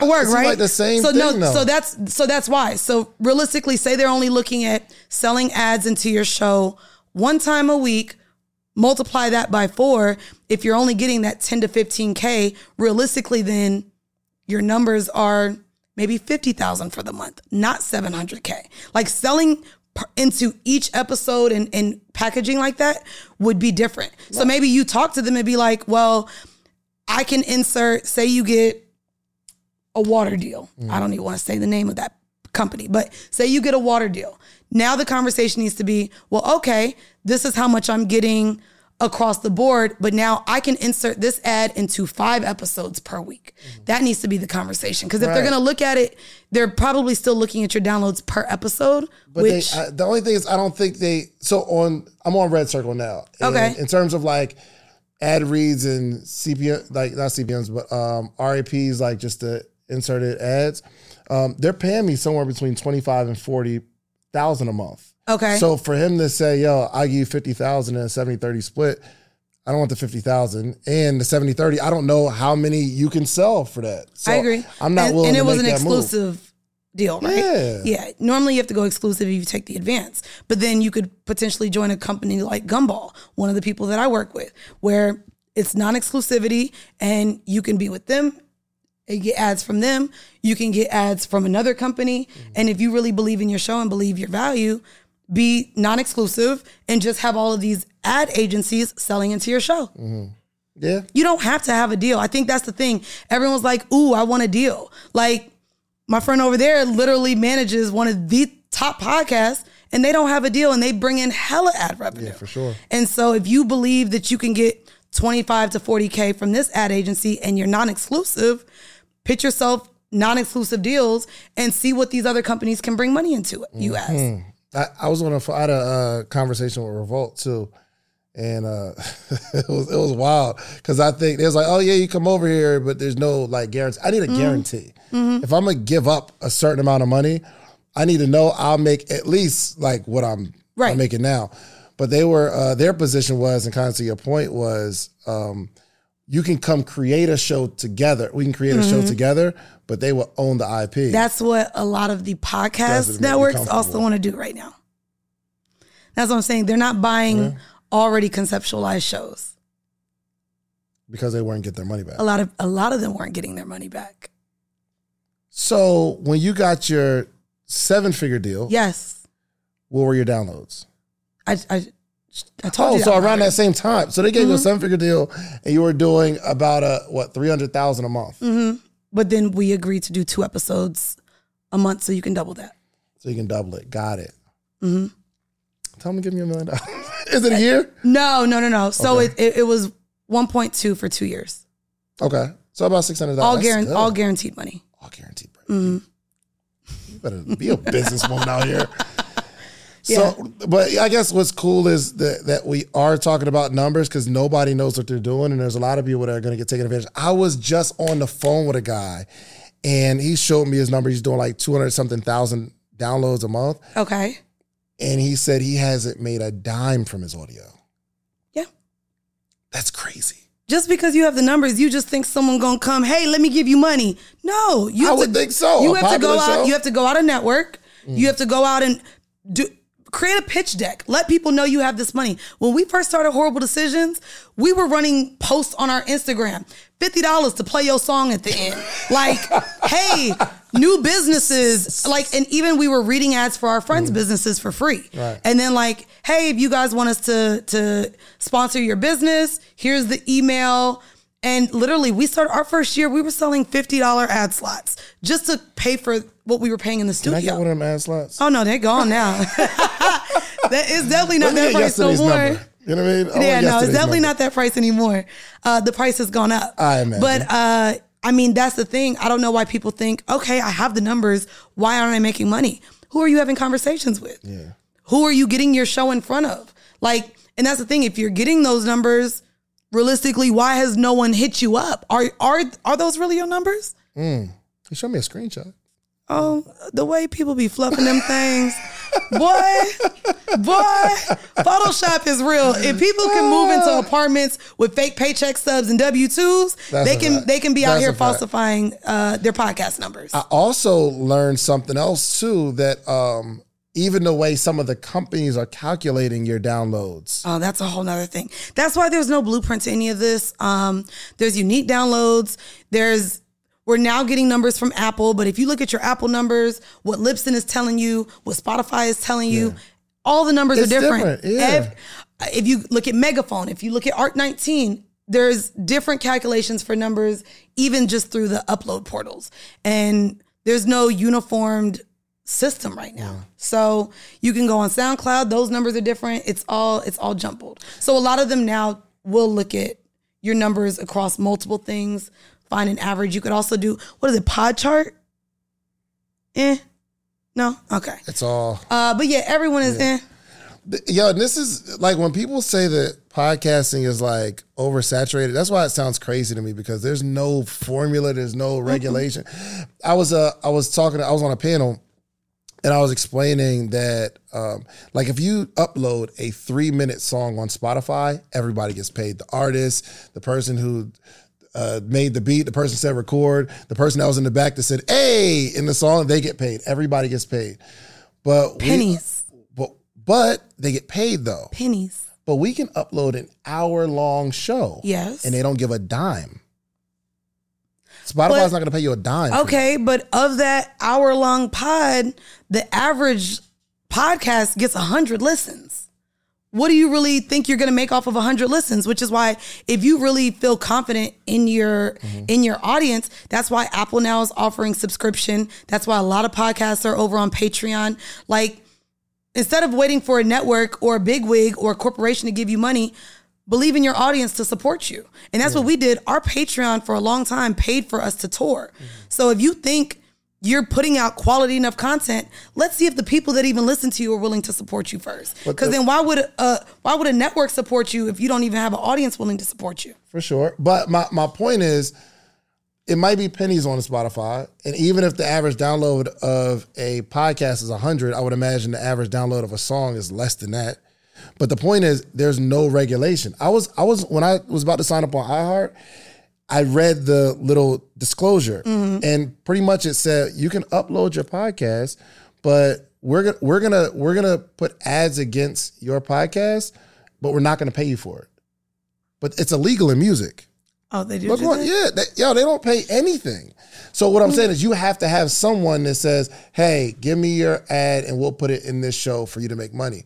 Work, right? like the same so no, though. so that's so that's why. So realistically, say they're only looking at selling ads into your show one time a week. Multiply that by four. If you're only getting that 10 to 15k, realistically, then your numbers are maybe 50,000 for the month, not 700K. Like selling into each episode and, and packaging like that would be different. So maybe you talk to them and be like, well, I can insert, say you get a water deal. I don't even want to say the name of that company, but say you get a water deal. Now the conversation needs to be, well, okay, this is how much I'm getting across the board, but now I can insert this ad into five episodes per week. That needs to be the conversation. Because if they're going to look at it, they're probably still looking at your downloads per episode, But which they, I, the only thing is, I don't think they. So on, I'm on Red Circle now. Okay. In terms of like ad reads and CPM, like not CPMS, but um, RAPs, like just the inserted ads, um, they're paying me somewhere between twenty five and forty thousand a month. okay. So for him to say, "Yo, I give you fifty thousand in a 70-30 split," I don't want the fifty thousand and the 70-30, I don't know how many you can sell for that. So I agree. I'm not and, willing and it was an that move. exclusive deal, right? Yeah. Yeah. Normally you have to go exclusive if you take the advance, but then you could potentially join a company like Gumball, one of the people that I work with, where it's non-exclusivity and you can be with them and get ads from them. You can get ads from another company, Mm-hmm. and if you really believe in your show and believe your value, be non-exclusive and just have all of these ad agencies selling into your show. Yeah. You don't have to have a deal. I think that's the thing. Everyone's like, ooh, I want a deal. Like my friend over there literally manages one of the top podcasts and they don't have a deal and they bring in hella ad revenue. Yeah, for sure. And so if you believe that you can get 25 to 40K from this ad agency and you're non exclusive, pitch yourself non exclusive deals and see what these other companies can bring money into it. You ask. I, I was on a I had a uh, conversation with Revolt too, and uh, it was it was wild because I think it was like, oh yeah, you come over here, but there's no like guarantee. I need Mm-hmm. a guarantee. If I'm gonna give up a certain amount of money, I need to know I'll make at least like what I'm, Right. I'm making now. But they were uh, their position was, and kind of to your point was, um, you can come create a show together. We can create a show together, but they will own the IP. Mm-hmm. That's what a lot of the podcast Doesn't make me networks also want to do right now. That's what I'm saying. They're not buying already conceptualized shows. because they weren't get their money back. A lot of a lot of them weren't getting their money back. So when you got your seven figure deal, Yes, what were your downloads? I I, I told Oh, you. so around that same time. So they gave you a mm-hmm. seven figure deal and you were doing about a what, three hundred thousand a month. Mm-hmm. But then we agreed to do two episodes a month, so you can double that. So you can double it. Got it. Mm-hmm. Tell them to give me a million dollars. Is it a year? No, no, no, no. So Okay. it, it it was 1.2 for two years, Okay. So about six hundred all dollars. guaranteed, all guaranteed money. all guaranteed. bro. Mm-hmm. You better be a businesswoman out here. So, but I guess what's cool is that, that we are talking about numbers because nobody knows what they're doing, and there's a lot of people that are going to get taken advantage. I was just on the phone with a guy, and he showed me his number. He's doing like two hundred something thousand downloads a month, Okay. and he said he hasn't made a dime from his audio. Yeah. That's crazy. Just because you have the numbers, you just think someone gonna come. Hey, let me give you money. No, you I have would to, think so. You A have to go popular out. Mm. You have to go out and network. You have to go out and do create a pitch deck. Let people know you have this money. When we first started Horrible Decisions, we were running posts on our Instagram. Fifty dollars to play your song at the end. Like, hey, new businesses. Like, and even we were reading ads for our friends' businesses for free. Mm. Right. And then like, hey, if you guys want us to to sponsor your business, here's the email. And literally, we started our first year. We were selling fifty dollar ad slots just to pay for what we were paying in the Can studio. I get one of them ad slots? Oh no, they're gone now. that is definitely not that price no more. number. You know what I mean? I Yeah, no, it's definitely number. not that price anymore. Uh, the price has gone up. I imagine. But uh, I mean, that's the thing. I don't know why people think, okay, I have the numbers. Why aren't I making money? Who are you having conversations with? Yeah. Who are you getting your show in front of? Like, and that's the thing. If you're getting those numbers, realistically, why has no one hit you up? Are are are those really your numbers? You show me a screenshot. Oh, the way people be fluffing them things. Boy, boy, Photoshop is real. If people can move into apartments with fake paycheck stubs and W twos, That's they can fact. they can be out here falsifying uh, their podcast numbers. I also learned something else too that um, even the way some of the companies are calculating your downloads. Oh, that's a whole nother thing. That's why there's no blueprint to any of this. Um, there's unique downloads. There's We're now getting numbers from Apple, but if you look at your Apple numbers, what Libsyn is telling you, what Spotify is telling you, all the numbers It's are different. different, yeah. Ev- if you look at Megaphone, if you look at Art19, there's different calculations for numbers, even just through the upload portals. And there's no uniformed system right now. So you can go on SoundCloud, those numbers are different. It's all it's all jumbled. So a lot of them now will look at your numbers across multiple things, find an average. You could also do what is it, pod chart? Eh. No? Okay. It's all Uh but yeah, everyone is eh. Th- Yo, and this is like when people say that podcasting is like oversaturated. That's why it sounds crazy to me because there's no formula, there's no regulation. I was uh I was talking, I was on a panel, and I was explaining that um, like if you upload a three minute song on Spotify, everybody gets paid. The artist, the person who uh, made the beat, the person said record, the person that was in the back that said "Hey" in the song, they get paid. Everybody gets paid, but we- Pennies. but but they get paid though. Pennies. But we can upload an hour long show. Yes. And they don't give a dime. Spotify's But- not going to pay you a dime. Okay, but of that hour long pod, the average podcast gets 100 listens. What do you really think you're going to make off of 100 listens? Which is why if you really feel confident in your mm-hmm. in your audience, that's why Apple now is offering subscription. That's why a lot of podcasts are over on Patreon. Like instead of waiting for a network or a bigwig or a corporation to give you money, believe in your audience to support you. And that's what we did. Our Patreon for a long time paid for us to tour. Mm-hmm. So if you think you're putting out quality enough content, let's see if the people that even listen to you are willing to support you first. Because then why would uh why would a network support you if you don't even have an audience willing to support you? For sure. But my, my point is, it might be pennies on Spotify. And even if the average download of a podcast is 100, I would imagine the average download of a song is less than that. But the point is, there's no regulation. I was, I was, when I was about to sign up on iHeart, I read the little disclosure mm-hmm. and pretty much it said you can upload your podcast, but we're gonna we're gonna we're gonna put ads against your podcast, but we're not gonna pay you for it. But it's illegal in music. Oh, they do. Look do what, that? yeah, they, yo, they don't pay anything. So what I'm hmm. saying is, you have to have someone that says, "Hey, give me your ad, and we'll put it in this show for you to make money."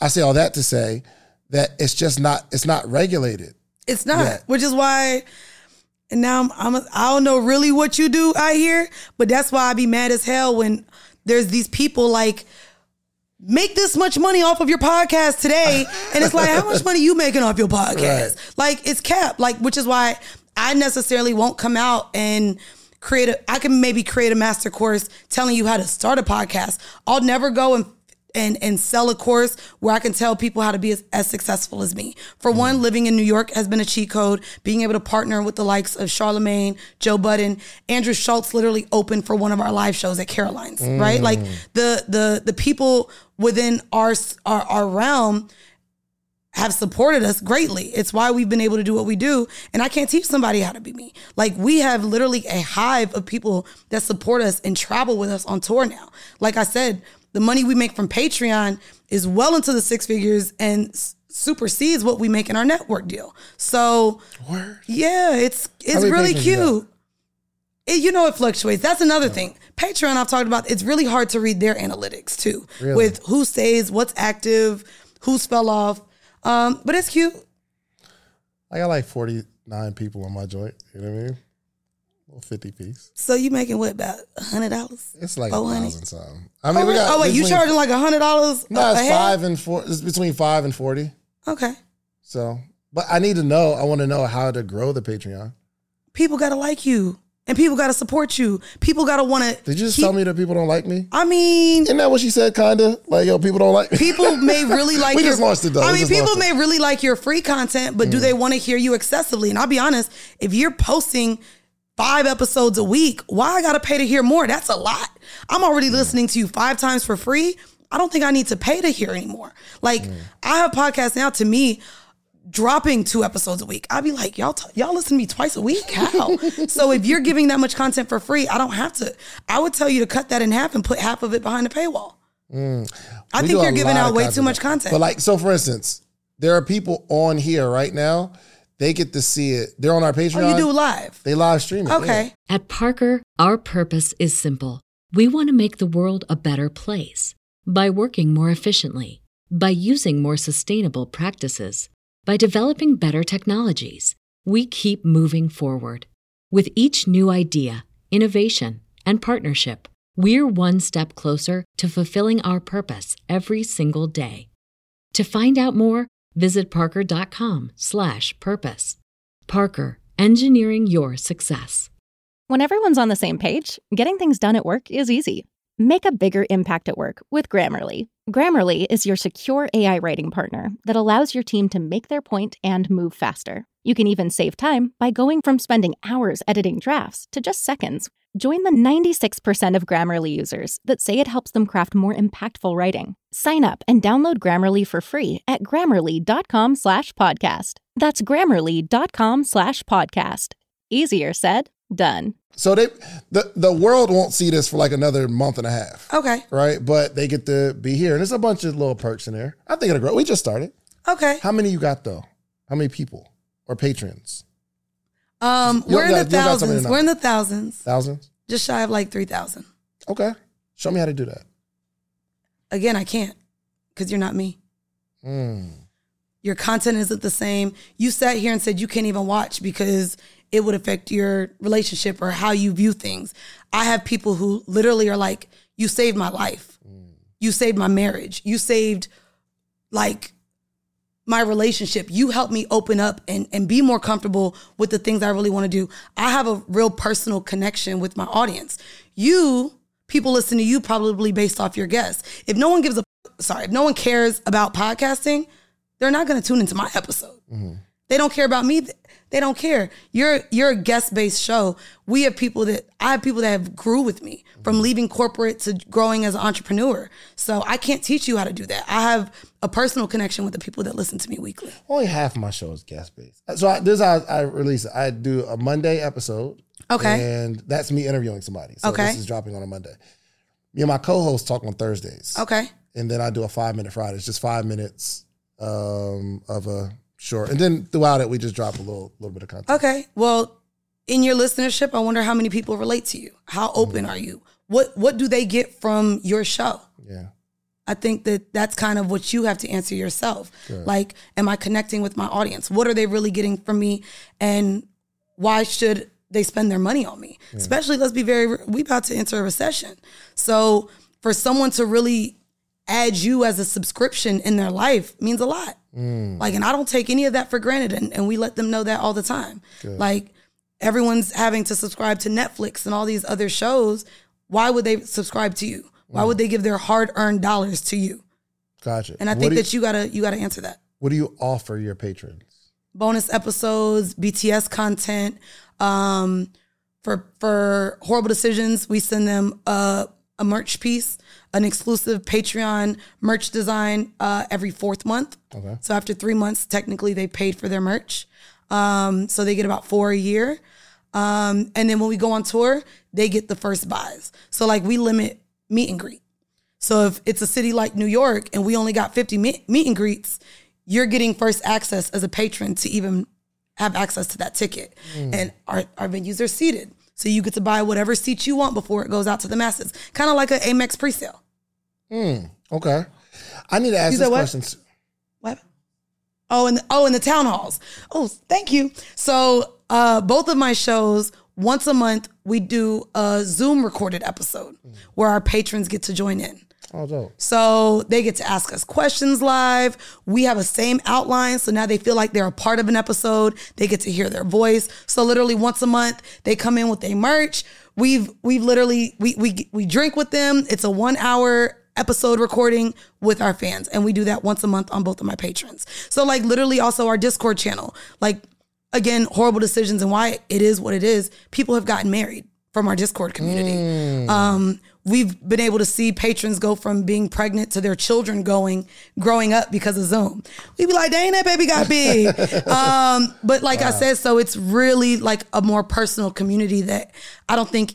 I say all that to say that it's just not it's not regulated. It's not, Yeah. which is why. And now I'm, I'm a, I don't know really what you do out here, but that's why I be mad as hell when there's these people like make this much money off of your podcast today, and it's like how much money you making off your podcast? Like it's capped. Like which is why I necessarily won't come out and create a. I can maybe create a master course telling you how to start a podcast. I'll never go and and and sell a course where I can tell people how to be as, as successful as me. For one, mm-hmm. living in New York has been a cheat code. Being able to partner with the likes of Charlemagne, Joe Budden, Andrew Schulz literally opened for one of our live shows at Caroline's, right? Like mm. the the the people within our our, our realm have supported us greatly. It's why we've been able to do what we do. And I can't teach somebody how to be me. Like we have literally a hive of people that support us and travel with us on tour now. Like I said, the money we make from Patreon is well into the six figures and s- supersedes what we make in our network deal. So Word. yeah, it's it's really patrons you cute. It, you know it fluctuates. That's another thing. Patreon I've talked about. It's really hard to read their analytics too, with who stays, what's active, who's fell off. Um, but it's cute. I got like 49 people on my joint. You know what I mean? Little 50 piece. So you making what about a hundred dollars? It's like oh, a Oh, thousand something. I mean, Oh, we got. oh wait, you between- charging like a hundred dollars? No, it's five and four. It's between five and 40. Okay. So, but I need to know. I want to know how to grow the Patreon. People gotta like you, and people gotta support you. People gotta want to. Did you just tell me that people don't like me? I mean, Isn't that what she said? Kinda like, yo, people don't like me. people may really like We your, just launched it, though. I We mean, people launched it. may really like your free content, but do mm. they want to hear you excessively? And I'll be honest, if you're posting five episodes a week, why I gotta pay to hear more? That's a lot. I'm already listening to you five times for free. I don't think I need to pay to hear anymore. Like I have podcasts now. To me, dropping two episodes a week, I'd be like, y'all, t- y'all listen to me twice a week. How? so if you're giving that much content for free, I don't have to. I would tell you to cut that in half and put half of it behind the paywall. Mm. I think you're giving out way too much content. But like, so for instance, there are people on here right now they get to see it. They're on our Patreon. Oh, you do live. They live stream it. Okay. At Parker, our purpose is simple. We want to make the world a better place by working more efficiently, by using more sustainable practices, by developing better technologies. We keep moving forward. With each new idea, innovation, and partnership, we're one step closer to fulfilling our purpose every single day. To find out more, visit Parker.com/slash-purpose. Parker, engineering your success. When everyone's on the same page, getting things done at work is easy. Make a bigger impact at work with Grammarly. Grammarly is your secure AI writing partner that allows your team to make their point and move faster. You can even save time by going from spending hours editing drafts to just seconds. Join the 96% of Grammarly users that say it helps them craft more impactful writing. Sign up and download Grammarly for free at grammarly.com slash podcast. That's grammarly.com slash podcast. Easier said, done. So they the the world won't see this for like another month and a half. Okay. Right? But they get to be here. And there's a bunch of little perks in there. I think it'll grow. We just started. Okay. How many you got though? How many people or patrons? Um, we're in the you got some the thousands. We're in the thousands. Thousands? Just shy of like three thousand. Okay. Show me how to do that. Again, I can't because you're not me. Mm. Your content isn't the same. You sat here and said you can't even watch because it would affect your relationship or how you view things. I have people who literally are like, "You saved my life. You saved my marriage. You saved like my relationship. You helped me open up and, and be more comfortable with the things I really want to do. I have a real personal connection with my audience. You, people listen to you probably based off your guests. If no one gives a, sorry, if no one cares about podcasting, they're not going to tune into my episode. Mm-hmm. They don't care about me. They don't care. You're you're a guest based show. We have people that I have people that have grew with me from leaving corporate to growing as an entrepreneur. So I can't teach you how to do that. I have a personal connection with the people that listen to me weekly. Only half of my show is guest based. So I, this is how I release it. I do a Monday episode. Okay. And that's me interviewing somebody. So Okay. this is dropping on a Monday. Me and my co-host talk on Thursdays. Okay. And then I do a five minute Friday. It's just five minutes um, of a short. And then throughout it, we just drop a little little bit of content. Okay. Well, in your listenership, I wonder how many people relate to you. How open mm-hmm. are you? What what do they get from your show? Yeah. I think that that's kind of what you have to answer yourself. Like, am I connecting with my audience? What are they really getting from me? And why should they spend their money on me? Especially, let's be very, we about to enter a recession. So for someone to really add you as a subscription in their life means a lot. Like, and I don't take any of that for granted. And, and we let them know that all the time. Like, everyone's having to subscribe to Netflix and all these other shows. Why would they subscribe to you? Why would they give their hard-earned dollars to you? Gotcha. And I What think that you gotta you gotta answer that. What do you offer your patrons? Bonus episodes, BTS content. Um, for for horrible decisions, we send them a, a merch piece, an exclusive Patreon merch design uh, every fourth month. Okay. So after three months, technically they paid for their merch. Um, so they get about four a year. Um, and then when we go on tour, they get the first buys. So like we limit meet and greet. So if it's a city like New York and we only got 50 meet, meet and greets, you're getting first access as a patron to even have access to that ticket. And our, our venues are seated. So you get to buy whatever seat you want before it goes out to the masses. Kind of like an Amex presale. Hmm. Okay. I need to ask You this what? question. What? Oh, and the, oh, in the town halls. Oh, thank you. So, uh, both of my shows, once a month, we do a Zoom recorded episode where our patrons get to join in. Oh, dope. So they get to ask us questions live. We have a same outline, so now they feel like they're a part of an episode. They get to hear their voice. So literally once a month, they come in with their merch. We've we've literally we we we drink with them. It's a one hour episode recording with our fans, and we do that once a month on both of my patrons. So like literally also our Discord channel, like again horrible decisions and why it is what it is. People have gotten married from our Discord community. Um, we've been able to see patrons go from being pregnant to their children going, growing up because of Zoom. We'd be like, dang, that baby got big. um, but like I said, so it's really like a more personal community that I don't think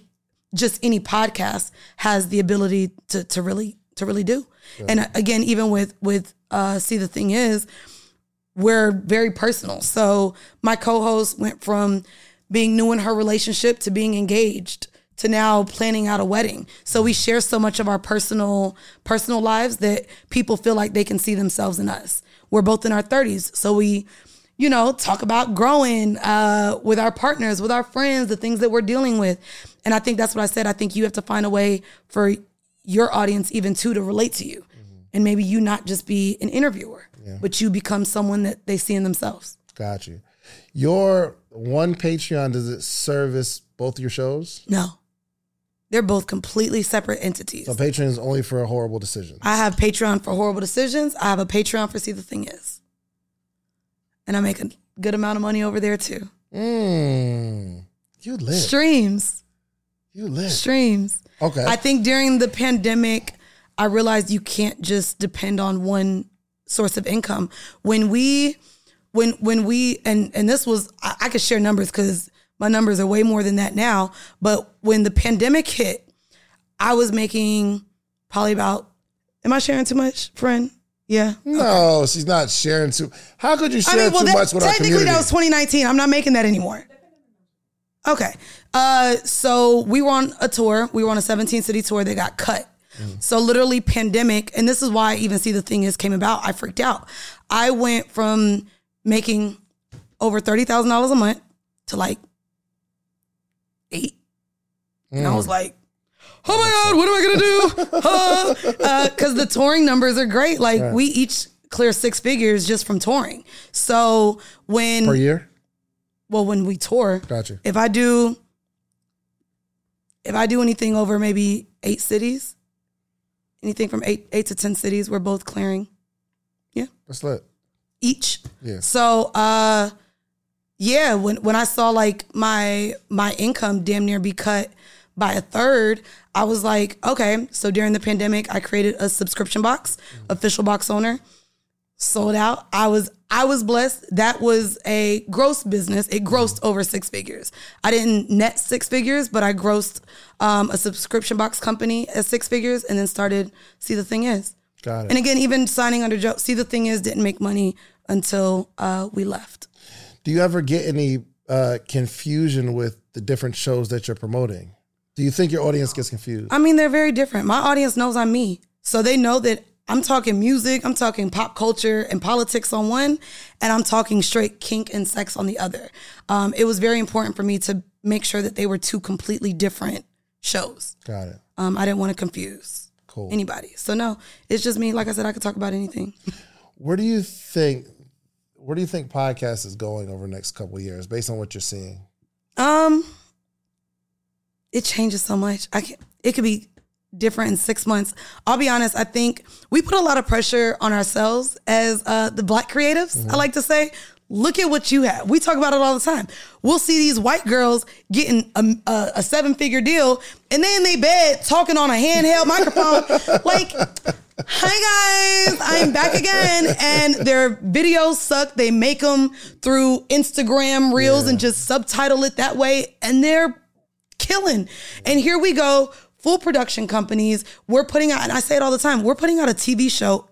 just any podcast has the ability to to really to really do. And uh, again, even with with uh, see the thing is, we're very personal. So my co-host went from being new in her relationship to being engaged to now planning out a wedding. So we share so much of our personal personal lives that people feel like they can see themselves in us. We're both in our 30s, so we you know, talk about growing uh, with our partners, with our friends, the things that we're dealing with. And I think that's what I said. I think you have to find a way for your audience even too to relate to you. Mm-hmm. And maybe you not just be an interviewer, yeah. but you become someone that they see in themselves. Got you. Your one Patreon, does it service both your shows? No. They're both completely separate entities. So Patreon is only for horrible decisions. I have Patreon for horrible decisions. I have a Patreon for see the thing is, and I make a good amount of money over there too. Mm, you live streams. You live streams. Okay. I think during the pandemic, I realized you can't just depend on one source of income. When we, when when we, and and this was, I, I could share numbers because my numbers are way more than that now. But when the pandemic hit, I was making probably about, am I sharing too much, friend? Yeah. No, okay. she's not sharing too. How could you share I mean, well, too that, much with our community? Technically, that was 2019. I'm not making that anymore. Okay. Uh, so we were on a tour. We were on a 17 city tour that got cut. Mm. So literally pandemic, and this is why I even see the thing is came about. I freaked out. I went from making over thirty thousand dollars a month to like eight. Mm. And I was mm. like, oh my God, what am I gonna do? Because uh, the touring numbers are great. Like right. we each clear six figures just from touring. So when per year, well, when we tour, gotcha. If I do, if I do anything over maybe eight cities, anything from eight eight to ten cities, we're both clearing. Yeah, that's lit. Each. Yeah. So, uh, yeah, when when I saw like my my income damn near be cut by a third, I was like, okay. So during the pandemic, I created a subscription box, mm-hmm. official box owner, sold out. I was I was blessed. That was a gross business. It grossed mm-hmm. over six figures. I didn't net six figures, but I grossed um, a subscription box company at six figures, and then started. See, the thing is, got it. And again, even signing under Joe. See, the thing is, didn't make money until uh, we left. Do you ever get any uh, confusion with the different shows that you're promoting? Do you think your audience gets confused? I mean, they're very different. My audience knows I'm me. So they know that I'm talking music, I'm talking pop culture and politics on one, and I'm talking straight kink and sex on the other. Um, it was very important for me to make sure that they were two completely different shows. Got it. Um, I didn't want to confuse cool. anybody. So no, it's just me. Like I said, I could talk about anything. Where do you think where do you think podcast is going over the next couple years based on what you're seeing? Um, it changes so much. I can it could be different in six months. I'll be honest. I think we put a lot of pressure on ourselves as uh, the black creatives. Mm-hmm. I like to say, look at what you have. We talk about it all the time. We'll see these white girls getting a, a, a seven figure deal, and then they bed talking on a handheld microphone. like Hi guys, I'm back again. And their videos suck. They make them through Instagram reels yeah. and just subtitle it that way. And they're killing. And here we go, full production companies. We're putting out, and I say it all the time, we're putting out a TV show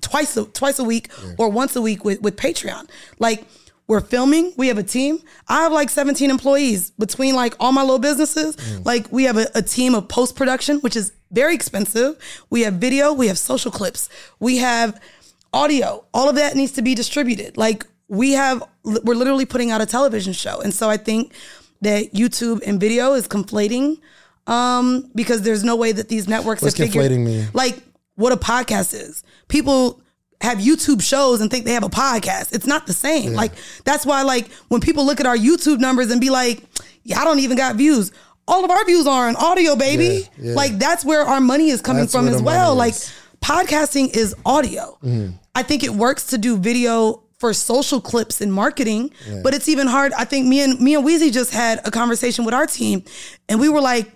twice a, twice a week yeah. or once a week with, with Patreon. Like, we're filming. We have a team. I have like 17 employees between like all my little businesses. Mm. Like we have a, a team of post production, which is very expensive. We have video, we have social clips, we have audio. All of that needs to be distributed. Like we have, we're literally putting out a television show. And so I think that YouTube and video is conflating um, because there's no way that these networks What's figured, conflating me? like what a podcast is. People have YouTube shows and think they have a podcast. It's not the same. Yeah. Like that's why like when people look at our YouTube numbers and be like, "Yeah, I don't even got views." All of our views are on audio, baby. Yeah, yeah. Like that's where our money is coming that's from as well. Like podcasting is audio. Mm. I think it works to do video for social clips and marketing, but it's even hard. I think me and me and Weezy just had a conversation with our team and we were like,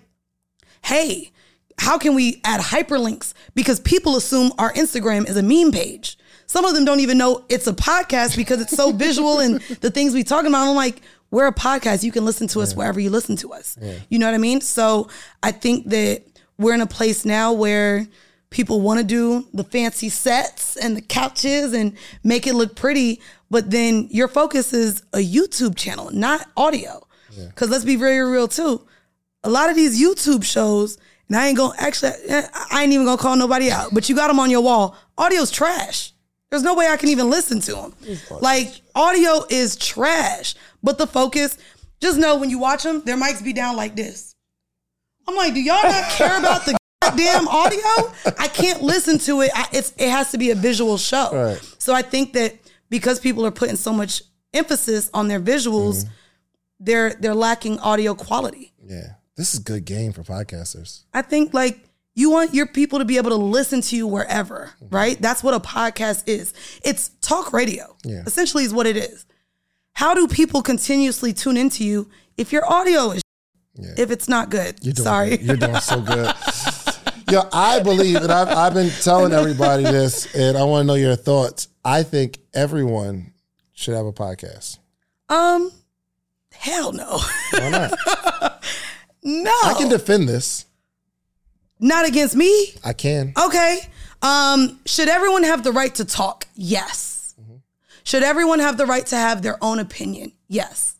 "Hey, how can we add hyperlinks? Because people assume our Instagram is a meme page. Some of them don't even know it's a podcast because it's so visual and the things we talking about. I'm like, we're a podcast. You can listen to us yeah. wherever you listen to us. Yeah. You know what I mean? So I think that we're in a place now where people want to do the fancy sets and the couches and make it look pretty, but then your focus is a YouTube channel, not audio. Because let's be very real too. A lot of these YouTube shows, and I ain't gonna actually, eh, I ain't even gonna call nobody out, but you got them on your wall. Audio's trash. There's no way I can even listen to them. Like audio is trash, but the focus. Just know when you watch them, their mics be down like this. I'm like, do y'all not care about the goddamn audio? I can't listen to it. I, it's it has to be a visual show. Right. So I think that because people are putting so much emphasis on their visuals, they're they're lacking audio quality. Yeah. This is a good game for podcasters. I think like you want your people to be able to listen to you wherever, right? That's what a podcast is. It's talk radio. Yeah. Essentially is what it is. How do people continuously tune into you if your audio is if it's not good? You're doing Sorry. good. You're doing so good. Yo, I believe, and I've, I've been telling everybody this, and I want to know your thoughts. I think everyone should have a podcast. um hell no. Why not? no. I can defend this. not against me. I can. Okay. Um, should everyone have the right to talk? Yes. Should everyone have the right to have their own opinion? Yes.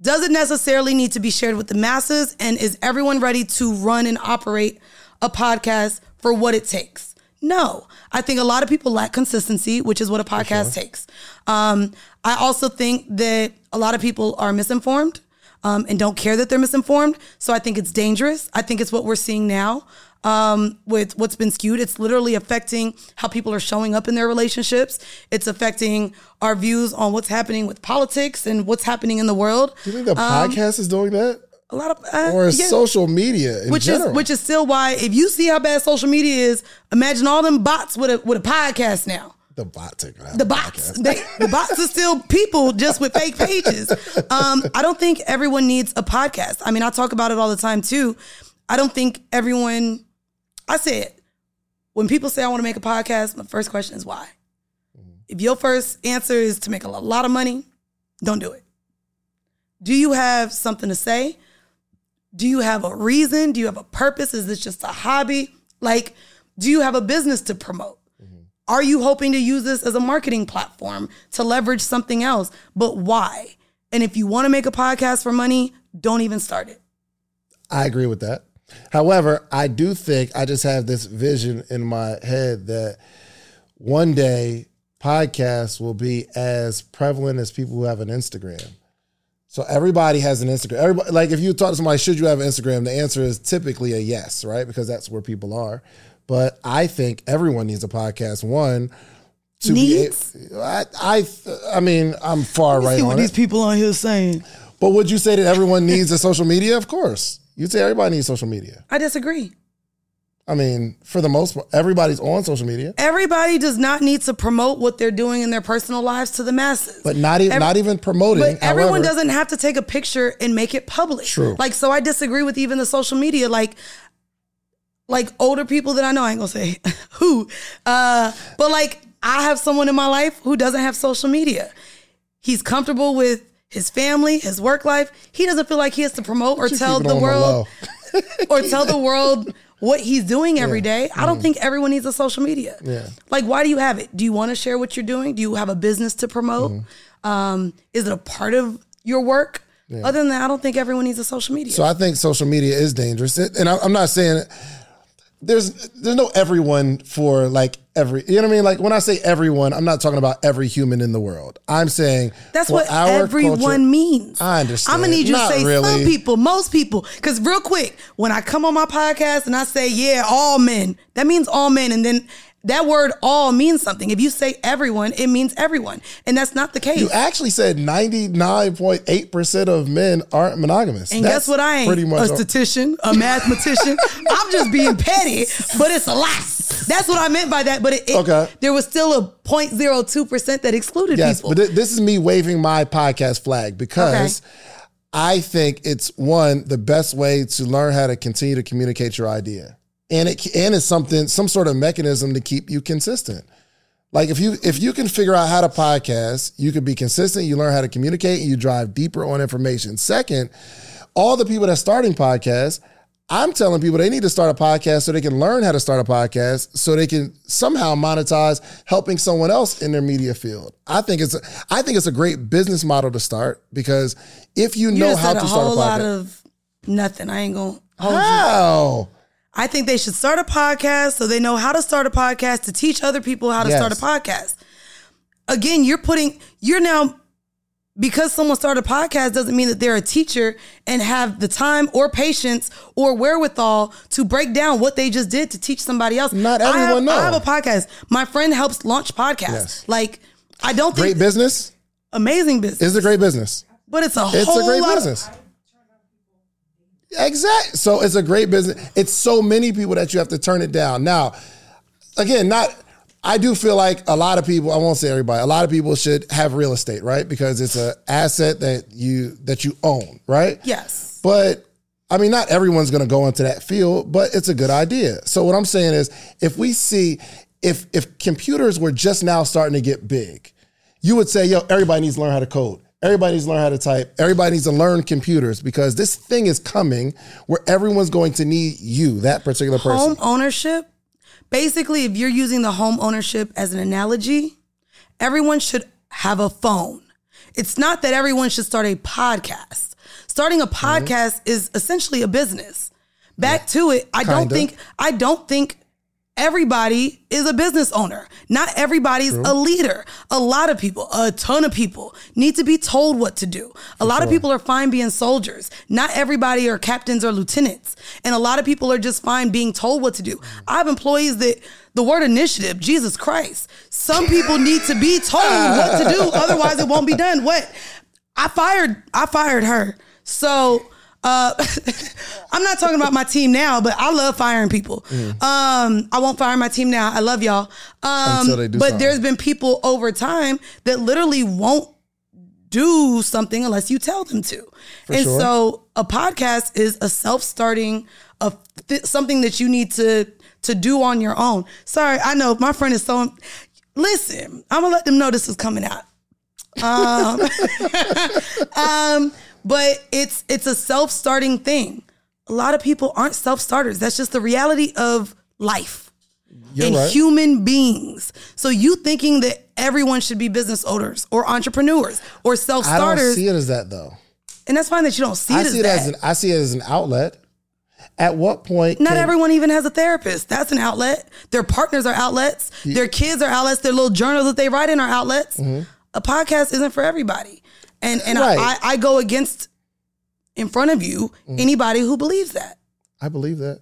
Does it necessarily need to be shared with the masses? And is everyone ready to run and operate a podcast for what it takes? No. I think a lot of people lack consistency, which is what a podcast takes. Um, I also think that a lot of people are misinformed um, and don't care that they're misinformed. So I think it's dangerous. I think it's what we're seeing now um, with what's been skewed. It's literally affecting how people are showing up in their relationships. It's affecting our views on what's happening with politics and what's happening in the world. Do you think the podcast is doing that? A lot of uh, Or yeah. social media which general? is which is still why if you see how bad social media is, imagine all them bots with a with a podcast now. The bot taking out The bots, they, the bots are still people just with fake pages. Um, I don't think everyone needs a podcast. I mean, I talk about it all the time too. I don't think everyone. I said when people say I want to make a podcast, my first question is why. If your first answer is to make a lot of money, don't do it. Do you have something to say? Do you have a reason? Do you have a purpose? Is this just a hobby? Like, do you have a business to promote? Are you hoping to use this as a marketing platform to leverage something else? But why? And if you want to make a podcast for money, don't even start it. I agree with that. However, I do think I just have this vision in my head that one day podcasts will be as prevalent as people who have an Instagram. So everybody has an Instagram. Everybody, like if you talk to somebody, should you have an Instagram? The answer is typically a yes, right? Because that's where people are. But I think everyone needs a podcast. One to Needs? be. I, I, I mean, I'm far right See on what it. these people on here saying. But would you say that everyone needs a social media? Of course. You'd say everybody needs social media. I disagree. I mean, for the most part, everybody's on social media, Everybody does not need to promote what they're doing in their personal lives to the masses. but not even Every- not even promoting. But everyone However, doesn't have to take a picture and make it public. True. Like, so I disagree with even the social media. Like, like older people that I know, I ain't gonna say who, uh, but like I have someone in my life who doesn't have social media. He's comfortable with his family, his work life. He doesn't feel like he has to promote or tell the world or tell the world what he's doing every day. I don't think everyone needs a social media. Mm. Yeah. Like, why do you have it? Do you want to share what you're doing? Do you have a business to promote? Mm-hmm. Um, is it a part of your work? Other than that, I don't think everyone needs a social media. So I think social media is dangerous, It- and I- I'm not saying there's there's no everyone for like every. You know what I mean? Like when I say everyone, I'm not talking about every human in the world. I'm saying That's what our everyone culture- means. I understand. I'm gonna need you Not to say really. some people, most people, because real quick, when I come on my podcast and I say, "Yeah, all men," that means all men, and then that word "all" means something. If you say everyone, it means everyone, and that's not the case. You actually said 99.8 percent of men aren't monogamous. And That's guess what? I ain't pretty much a statistician, a mathematician. I'm just being petty, but it's a lot. That's what I meant by that. But it, it- Okay. there was still a 0.02 percent that excluded Yes, people. but thi- this is me waving my podcast flag because I think it's one the best way to learn how to continue to communicate your idea, and it and it's something some sort of mechanism to keep you consistent. Like if you if you can figure out how to podcast, you can be consistent. You learn how to communicate, and you drive deeper on information. Second, all the people that starting podcasts. I'm telling people they need to start a podcast so they can learn how to start a podcast so they can somehow monetize helping someone else in their media field. I think it's a, I think it's a great business model to start because if you, You know how to a start a lot podcast. of nothing. I ain't gonna hold you. I think they should start a podcast so they know how to start a podcast to teach other people how to Yes. start a podcast. Again, you're putting, you're now, because someone started a podcast doesn't mean that they're a teacher and have the time or patience or wherewithal to break down what they just did to teach somebody else. Not I have- everyone know. I have a podcast. My friend helps launch podcasts. Yes. Like, I don't think Great business amazing business, is a great business. but it's a It's whole a great lot of- business. Exactly. So it's a great business. It's so many people that you have to turn it down. Now, again, not. I do feel like a lot of people. I won't say everybody. A lot of people should have real estate, right? Because it's an asset that you that you own, right? yes. But I mean, not everyone's going to go into that field, but it's a good idea. So what I'm saying is, if we see, if if computers were just now starting to get big, you would say, yo, everybody needs to learn how to code. Everybody needs to learn how to type. Everybody needs to learn computers because this thing is coming where everyone's going to need you, that particular person. home ownership basically if you're using the home ownership as an analogy everyone should have a phone it's not that everyone should start a podcast starting a Mm-hmm. podcast is essentially a business back to it i don't think i don't think everybody is a business owner. Not everybody's a leader. A lot of people a ton of people need to be told what to do. A lot of people are fine being soldiers. Not everybody are captains or lieutenants. And a lot of people are just fine being told what to do. I have employees that the word initiative jesus christ. Some people need to be told what to do otherwise it won't be done. What? I fired i fired her. So uh, I'm not talking about my team now, but I love firing people. Um, I won't fire my team now. I love y'all. Um, Until they do but something. there's been people over time that literally won't do something unless you tell them to. and sure. so a podcast is a self-starting of th- something that you need to to do on your own. Sorry, I know my friend is so listen, I'm gonna let them know this is coming out. Um, um, but it's it's a self-starting thing. A lot of people aren't self-starters. That's just the reality of life You're and right. human beings. So you thinking that everyone should be business owners or entrepreneurs or self-starters. I don't see it as that though. and that's fine that you don't see I it as it that. as an I see it as an outlet. At what point? Not can- everyone even has a therapist. That's an outlet. Their partners are outlets. Their kids are outlets. Their little journals that they write in are outlets. Mm-hmm. A podcast isn't for everybody. And and. Right. I, I go against in front of you Mm. anybody who believes that. I believe that.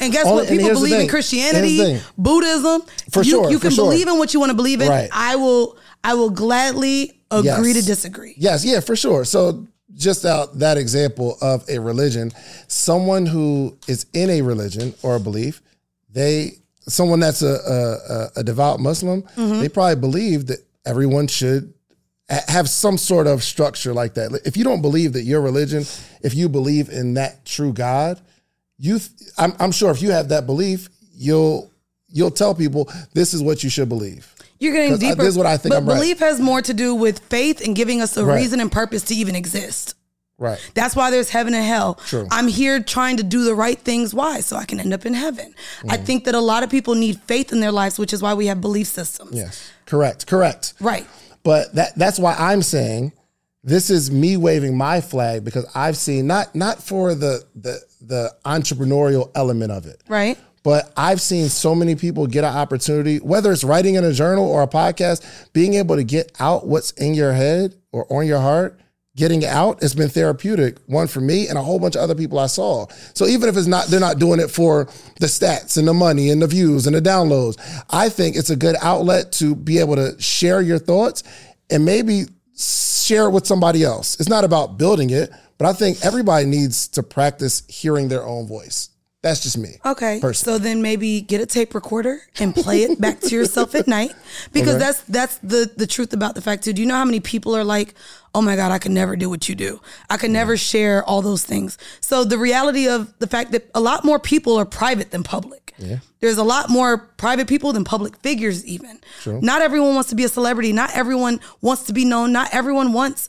And guess Only- what? People believe in. Christianity, Here's the thing. Buddhism. For you, sure, You can sure. believe in what you want to believe in. Right. I will I will gladly agree Yes. to disagree. Yes, yeah, for sure. So just out that example of a religion, someone who is in a religion or a belief, they someone that's a a, a- devout Muslim, Mm-hmm. they probably believe that everyone should have some sort of structure like that. If you don't believe that your religion, if you believe in that true God, you, th- I'm, I'm sure if you have that belief, you'll you'll tell people this is what you should believe. You're getting uh, deeper. this is what I think But I'm right. belief has more to do with faith and giving us a Right. reason and purpose to even exist. Right. That's why there's heaven and hell. True. I'm here trying to do the right things. Why? So I can end up in heaven. I Mm. think that a lot of people need faith in their lives, which is why we have belief systems. Yes. Correct. Correct. Right. But that that's why I'm saying this is me waving my flag because I've seen not not for the the the entrepreneurial element of it. Right. But I've seen so many people get an opportunity, whether it's writing in a journal or a podcast, being able to get out what's in your head or on your heart, getting out, it's been therapeutic. One for me and a whole bunch of other people I saw. So even if it's not, they're not doing it for the stats and the money and the views and the downloads. I think it's a good outlet to be able to share your thoughts and maybe share it with somebody else. It's not about building it, but I think everybody needs to practice hearing their own voice. That's just me. Okay. Personally. So then maybe get a tape recorder and play it back to yourself at night. Because Okay. that's that's the the truth about the fact too. Do you know how many people are like, oh my God, I can never do what you do. I could never share all those things. So the reality of the fact that a lot more people are private than public. Yeah. There's a lot more private people than public figures, even. Not everyone wants to be a celebrity. Not everyone wants to be known. Not everyone wants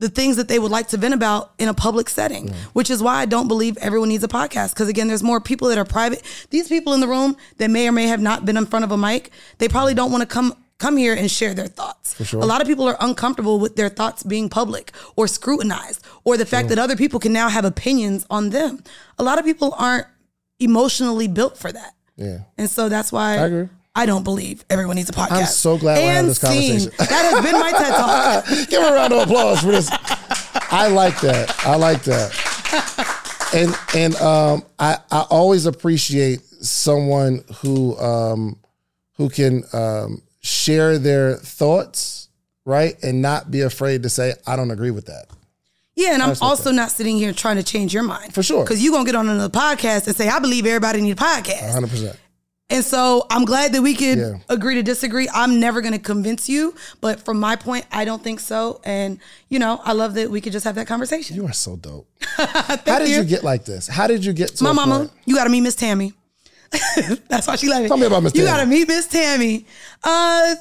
the things that they would like to vent about in a public setting, which is why I don't believe everyone needs a podcast. Because again, there's more people that are private. These people in the room that may or may have not been in front of a mic, they probably don't want to come come here and share their thoughts. sure. A lot of people are uncomfortable with their thoughts being public or scrutinized, or the fact that other people can now have opinions on them. A lot of people aren't emotionally built for that. Yeah. And so that's why I don't believe everyone needs a podcast. I'm so glad we're having And this conversation. That has been my TED Talk. Give a round of applause for this. I like that. I like that. And and um, I I always appreciate someone who um, who can um, share their thoughts, right, and not be afraid to say I don't agree with that. Yeah, and I'm also not sitting here trying to change your mind. For sure. Because you're going to get on another podcast and say, I believe everybody needs a podcast. 100. percent And so I'm glad that we could Yeah. agree to disagree. I'm never going to convince you, but from my point, I don't think so. And, you know, I love that we could just have that conversation. You are so dope. How did you. you. get like this? How did you get to My mama, point- you got to meet Miss Tammy. That's why she like it. Tell me about Miss You got to meet Miss Tammy. Uh,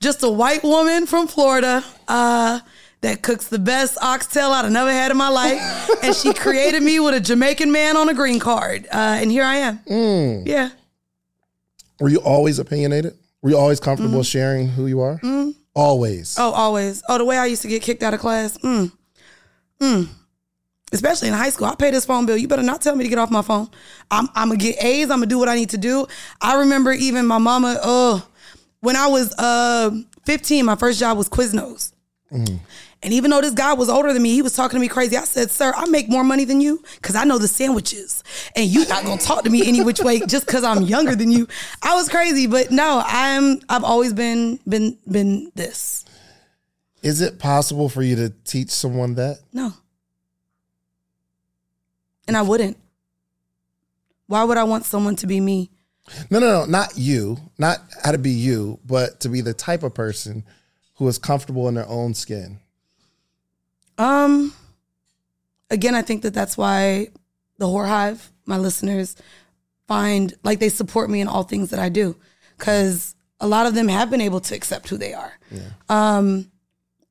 just a white woman from Florida uh, that cooks the best oxtail I've never had in my life. and she created me with a Jamaican man on a green card. Uh, and here I am. Mm. Yeah. Were you always opinionated? Were you always comfortable sharing who you are? Always. Mm-hmm. Oh, always. Oh, the way I used to get kicked out of class. Mm. Mm. Especially in high school. I pay this phone bill. You better not tell me to get off my phone. I'm, I'm going to get A's. I'm going to do what I need to do. I remember even my mama, oh, when I was uh, 15, my first job was Quiznos. And even though this guy was older than me, he was talking to me crazy. I said, "Sir, I make more money than you because I know the sandwiches, and you're not gonna talk to me any which way just because I'm younger than you." I was crazy, but no, I'm. I've always been been been this. Is it possible for you to teach someone that? No, and I wouldn't. Why would I want someone to be me? No, no, no, not you, not how to be you, but to be the type of person who is comfortable in their own skin. Um, again, I think that that's why the Whore Hive, my listeners, find like they support me in all things that I do, because a lot of them have been able to accept who they are. Um,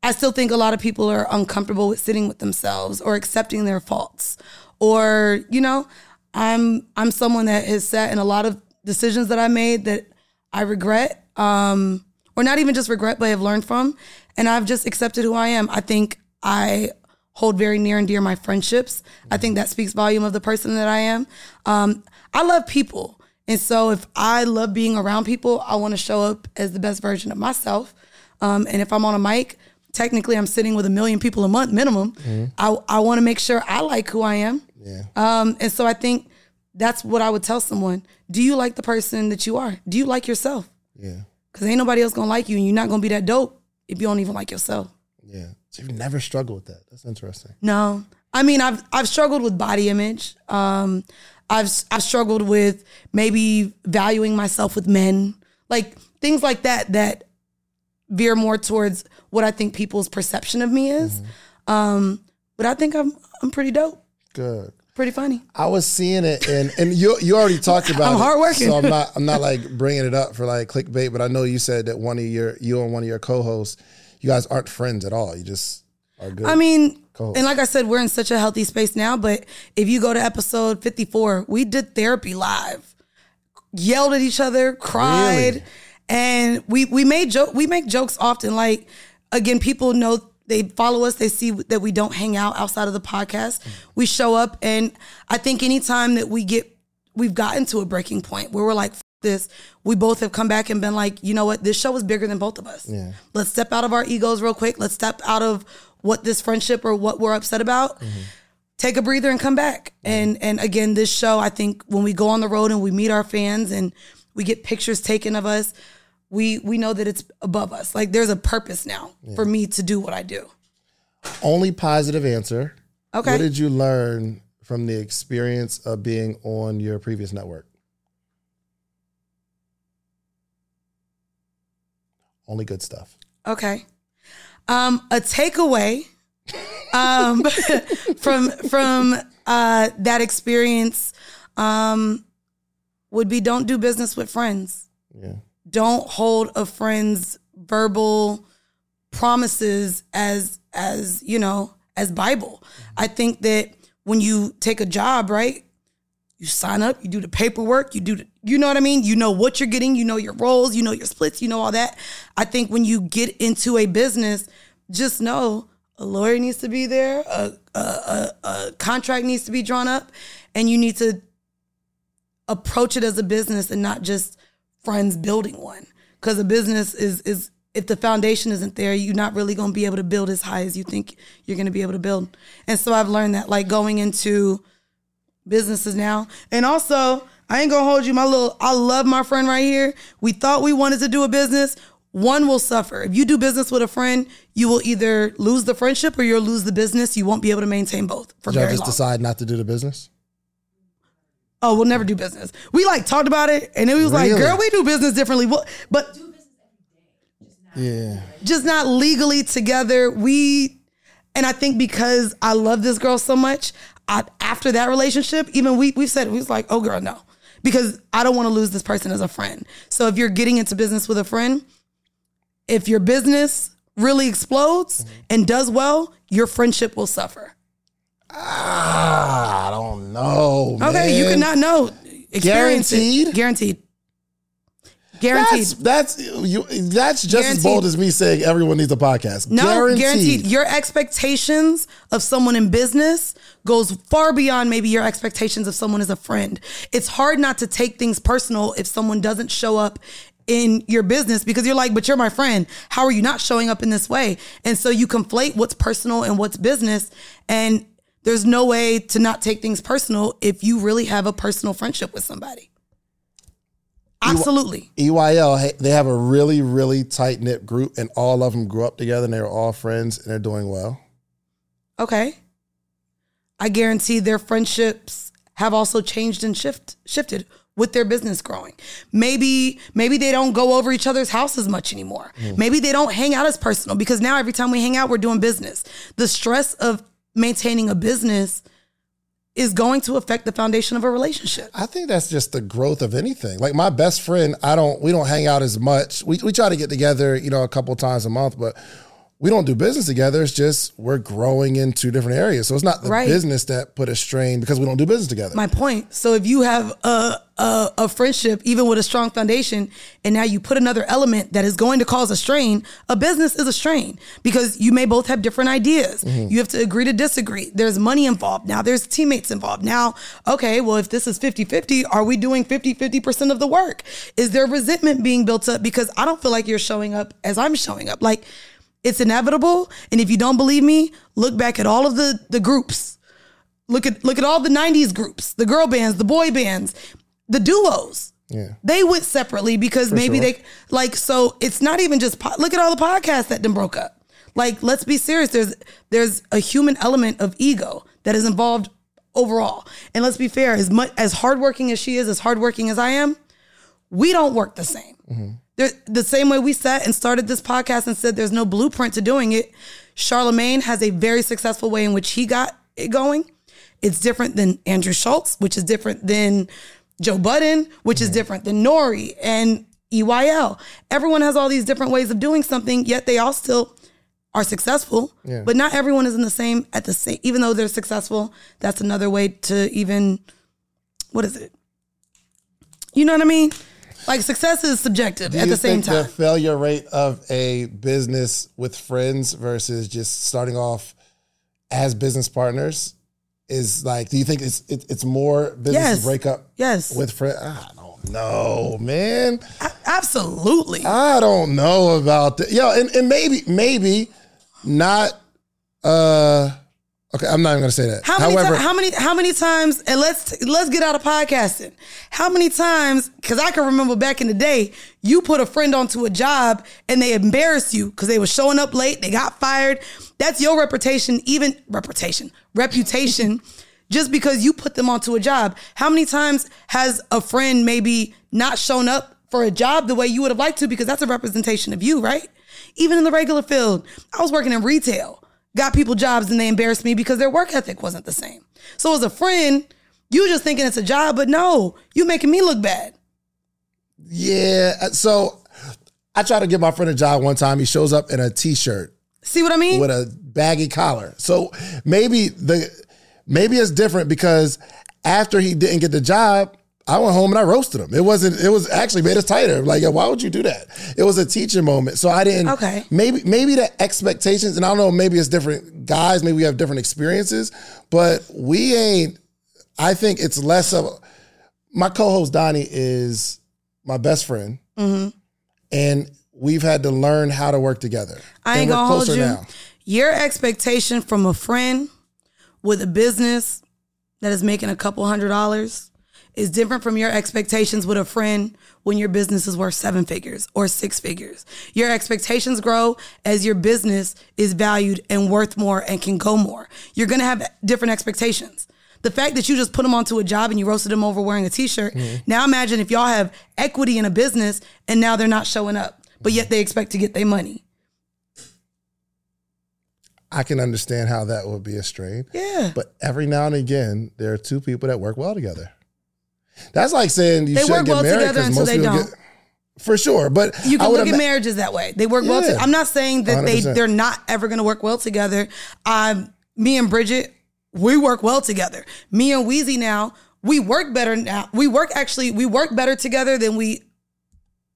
I still think a lot of people are uncomfortable with sitting with themselves or accepting their faults, or you know, I'm I'm someone that has sat in a lot of decisions that I made that I regret, um, or not even just regret, but I have learned from, and I've just accepted who I am. I think I hold very near and dear my friendships. I think that speaks volume of the person that I am. Um, I love people. And so if I love being around people, I want to show up as the best version of myself. Um, and if I'm on a mic, technically I'm sitting with a million people a month minimum. I, I want to make sure I like who I am. Yeah. Um, and so I think that's what I would tell someone. Do you like the person that you are? Do you like yourself? Yeah. Because ain't nobody else gonna like you, and you're not gonna be that dope if you don't even like yourself. Yeah. So you've never struggled with that. That's interesting. No, I mean I've I've struggled with body image. Um, I've I've struggled with maybe valuing myself with men, like things like that that veer more towards what I think people's perception of me is. Um, but I think I'm I'm pretty dope, Good. pretty funny. I was seeing it, and and you you already talked about. I'm it, hardworking. so I'm not I'm not like bringing it up for like clickbait. But I know you said that one of your you and one of your co-hosts, you guys aren't friends at all. You just are good. I mean, Cool. and like I said, we're in such a healthy space now. But if you go to episode 54, we did therapy live, yelled at each other, cried, Really? and we we made joke. We make jokes often. Like again, people know they follow us. They see that we don't hang out outside of the podcast. Mm. We show up, and I think anytime that we get we've gotten to a breaking point where we're like. "F- This we both have come back and been like, you know what? This show is bigger than both of us. Yeah. Let's step out of our egos real quick. Let's step out of what this friendship or what we're upset about. Mm-hmm. Take a breather and come back. Mm-hmm. And and again, this show, I think when we go on the road and we meet our fans and we get pictures taken of us, we we know that it's above us. Like there's a purpose now for me to do what I do. only positive answer. Okay. What did you learn from the experience of being on your previous network? Only good stuff. Okay. Um, a takeaway um, from from uh, that experience um, would be don't do business with friends. Yeah. Don't hold a friend's verbal promises as as you know as Bible. I think that when you take a job, right, you sign up, you do the paperwork, you do the, you know what I mean? You know what you're getting, you know your roles, you know your splits, you know all that. I think when you get into a business, just know a lawyer needs to be there, a, a, a, a contract needs to be drawn up, and you need to approach it as a business and not just friends building one. Because a business is is if the foundation isn't there, you're not really going to be able to build as high as you think you're going to be able to build. And so I've learned that, like going into businesses now, and also I ain't gonna hold you, my little. I love my friend right here. We thought we wanted to do a business. One will suffer. If you do business with a friend, you will either lose the friendship or you'll lose the business. You won't be able to maintain both for Did y'all just long. decide not to do the business? oh, we'll never do business. We like talked about it, and it was like, girl, we do business differently. Well, but Yeah. just not legally together. We, and I think because I love this girl so much, I, after that relationship, even we we've said we was like, oh girl, no, because I don't want to lose this person as a friend. So if you're getting into business with a friend, if your business really explodes and does well, your friendship will suffer. Ah, I don't know. Okay, you cannot know. Experience it. Guaranteed? Guaranteed. Guaranteed. That's that's you. That's just as bold as me saying everyone needs a podcast. No, guaranteed. guaranteed. Your expectations of someone in business goes far beyond maybe your expectations of someone as a friend. It's hard not to take things personal if someone doesn't show up in your business because you're like, but you're my friend. How are you not showing up in this way? And so you conflate what's personal and what's business. And there's no way to not take things personal if you really have a personal friendship with somebody. Absolutely. EYL, they have a really, really tight knit group, and all of them grew up together, and they were all friends, and they're doing well. Okay. I guarantee their friendships have also changed and shift shifted with their business growing. Maybe maybe they don't go over each other's house as much anymore. Hmm. Maybe they don't hang out as personal because now every time we hang out we're doing business. The stress of maintaining a business is going to affect the foundation of a relationship. I think that's just the growth of anything. Like my best friend, I don't, we don't hang out as much. We we try to get together, you know, a couple times a month, but we don't do business together. It's just we're growing into different areas. So it's not the Right. business that put a strain because we don't do business together. My point. So if you have a, a a friendship, even with a strong foundation, and now you put another element that is going to cause a strain, a business is a strain because you may both have different ideas. Mm-hmm. You have to agree to disagree. There's money involved. Now there's teammates involved. Now, okay, well, if this is 50-50, are we doing 50-50% of the work? Is there resentment being built up because I don't feel like you're showing up as I'm showing up? Like it's inevitable. And if you don't believe me, look back at all of the the groups Look at look at all the '90s groups, the girl bands, the boy bands, the duos. Yeah. They went separately because maybe sure. they like. So it's not even just po- look at all the podcasts that then broke up. Like, let's be serious. There's there's a human element of ego that is involved overall. And let's be fair. As much as hardworking as she is, as hardworking as I am, we don't work the same. Mm-hmm. There, the same way we sat and started this podcast and said there's no blueprint to doing it. Charlemagne has a very successful way in which he got it going. It's different than Andrew Schulz, which is different than Joe Budden, which is mm-hmm. different than Nori and EYL. Everyone has all these different ways of doing something, yet they all still are successful. But not everyone is in the same at the same. Even though they're successful, that's another way to even what is it? You know what I mean? Like success is subjective Do at the same time. The failure rate of a business with friends versus just starting off as business partners is like. Do you think it's it, it's more business Yes. break up Yes. with friends? I don't know, man. Absolutely. I don't know about that. Yo, and, and maybe maybe not. Uh, okay, I'm not even gonna say that. How many, However, ti- how many how many times and let's let's get out of podcasting. How many times cuz I can remember back in the day, you put a friend onto a job and they embarrassed you cuz they were showing up late, they got fired. That's your reputation, even reputation, reputation just because you put them onto a job. How many times has a friend maybe not shown up for a job the way you would have liked to because that's a representation of you, right? Even in the regular field, I was working in retail got people jobs and they embarrassed me because their work ethic wasn't the same. So as a friend, you just thinking it's a job, but no, you making me look bad. yeah. Uh, so I tried to give my friend a job one time. He shows up in a t-shirt. See what I mean? with a baggy collar. So maybe the maybe it's different because after he didn't get the job, I went home and I roasted him. It wasn't. It was actually made us tighter. Like, why would you do that? It was a teaching moment. So I didn't. Okay. Maybe maybe the expectations, and I don't know. Maybe it's different guys. Maybe we have different experiences, but we ain't. I think it's less of. My co-host Donni is my best friend, mm-hmm. and we've had to learn how to work together. I ain't gonna hold closer you. now. Your expectation from a friend with a business that is making a couple hundred dollars is different from your expectations with a friend when your business is worth seven figures or six figures. Your expectations grow as your business is valued and worth more and can go more. You're gonna have different expectations. The fact that you just put them onto a job and you roasted them over wearing a t-shirt. Mm-hmm. Now imagine if y'all have equity in a business and now they're not showing up, but yet they expect to get their money. I can understand how that would be a strain. Yeah. But every now and again, there are two people that work well together. That's like saying you They shouldn't work get well married together 'cause until most they people don't. get for sure. But You can look at ima- marriages that way. They work well. Yeah. To, I'm not saying that they 100%. they're not ever going to work well together. Um, me and Bridget, we work well together. Me and Weezy now, we work better now. We work actually, we work better together than we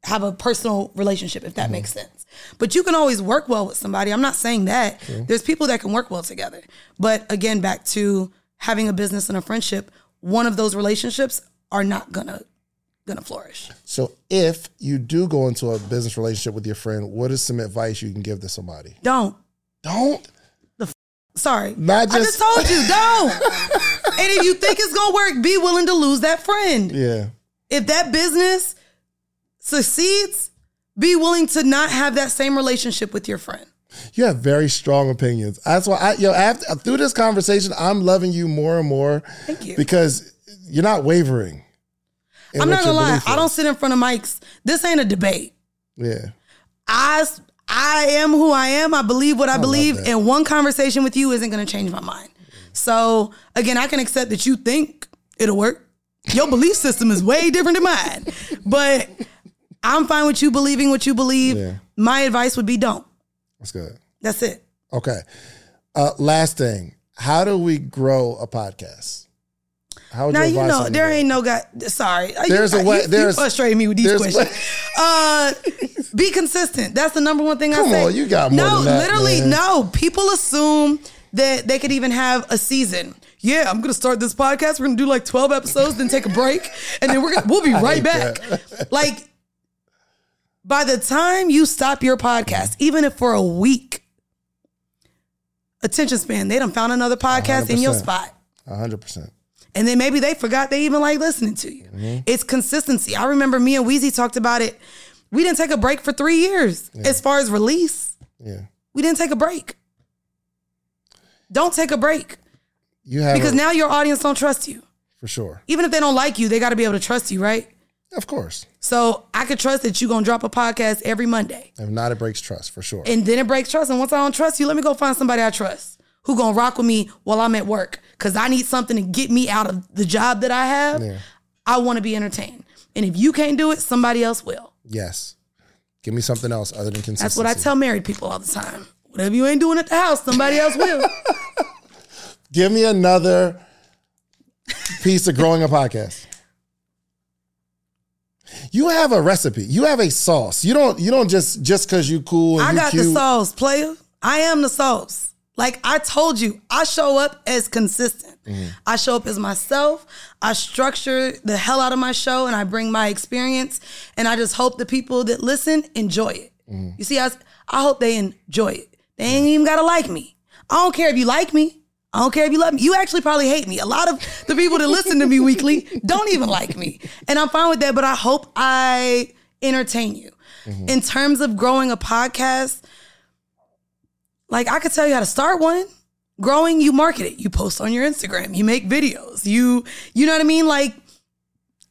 have a personal relationship, if that Mm-hmm. makes sense. But you can always work well with somebody. I'm not saying that. There's people that can work well together. But again, back to having a business and a friendship, one of those relationships are not gonna gonna flourish. So if you do go into a business relationship with your friend, what is some advice you can give to somebody? Don't. Don't. the Sorry. Not I just just- told you, don't. and if you think it's gonna work, be willing to lose that friend. Yeah. If that business succeeds, be willing to not have that same relationship with your friend. You have very strong opinions. That's why I yo after through this conversation, I'm loving you more and more. Thank you. Because you're not wavering. in I'm not gonna lie, I don't sit in front of mics. This ain't a debate. Yeah. I I am who I am. I believe what I, believe, and one conversation with you isn't gonna change my mind. So again, I can accept that you think it'll work. Your belief system is way different than mine, but I'm fine with you believing what you believe. Yeah. My advice would be don't. That's good. That's it. Okay. Uh, last thing. How do we grow a podcast? How would Now you you know there ain't no guy. Sorry, There's you, a way- You, you there's- frustrating me with these questions. uh, be consistent. That's the number one thing Come I say. on, you got more no. that, literally, man. no. People assume that they could even have a season. Yeah, I'm gonna start this podcast. We're gonna do like 12 episodes, then take a break, and then we're gonna we'll be right back. Like by the time you stop your podcast, even if for a week, attention span, they done found another podcast in your spot. hundred percent. And then maybe they forgot they even like listening to you. Mm-hmm. It's consistency. I remember me and Weezy talked about it. We didn't take a break for three years as far as release. Yeah. We didn't take a break. Don't take a break You have because a- now your audience don't trust you. for sure. Even if they don't like you, they got to be able to trust you, right? Of course. So I could trust that you're going to drop a podcast every Monday. If not, it breaks trust for sure. And then it breaks trust. And once I don't trust you, let me go find somebody I trust who to rock with me while I'm at work because I need something to get me out of the job that I have. Yeah. I want to be entertained. And if you can't do it, somebody else will. yes. Give me something else other than consistency. That's what I tell married people all the time. Whatever you ain't doing at the house, somebody else will. Give me another piece of growing a podcast. You have a recipe. You have a sauce. You don't. You don't just just because you cool and I got cute. the sauce, player. I am the sauce. Like I told you, I show up as consistent. Mm-hmm. I show up as myself. I structure the hell out of my show and I bring my experience. And I just hope the people that listen enjoy it. Mm-hmm. You see, I, I hope they enjoy it. They ain't even gotta like me. I don't care if you like me. I don't care if you love me. You actually probably hate me. A lot of the people that listen to me weekly don't even like me. And I'm fine with that, but I hope I entertain you. Mm-hmm. In terms of growing a podcast, like I could tell you how to start one. Growing, you market it. You post on your Instagram. You make videos. You, you know what I mean? Like,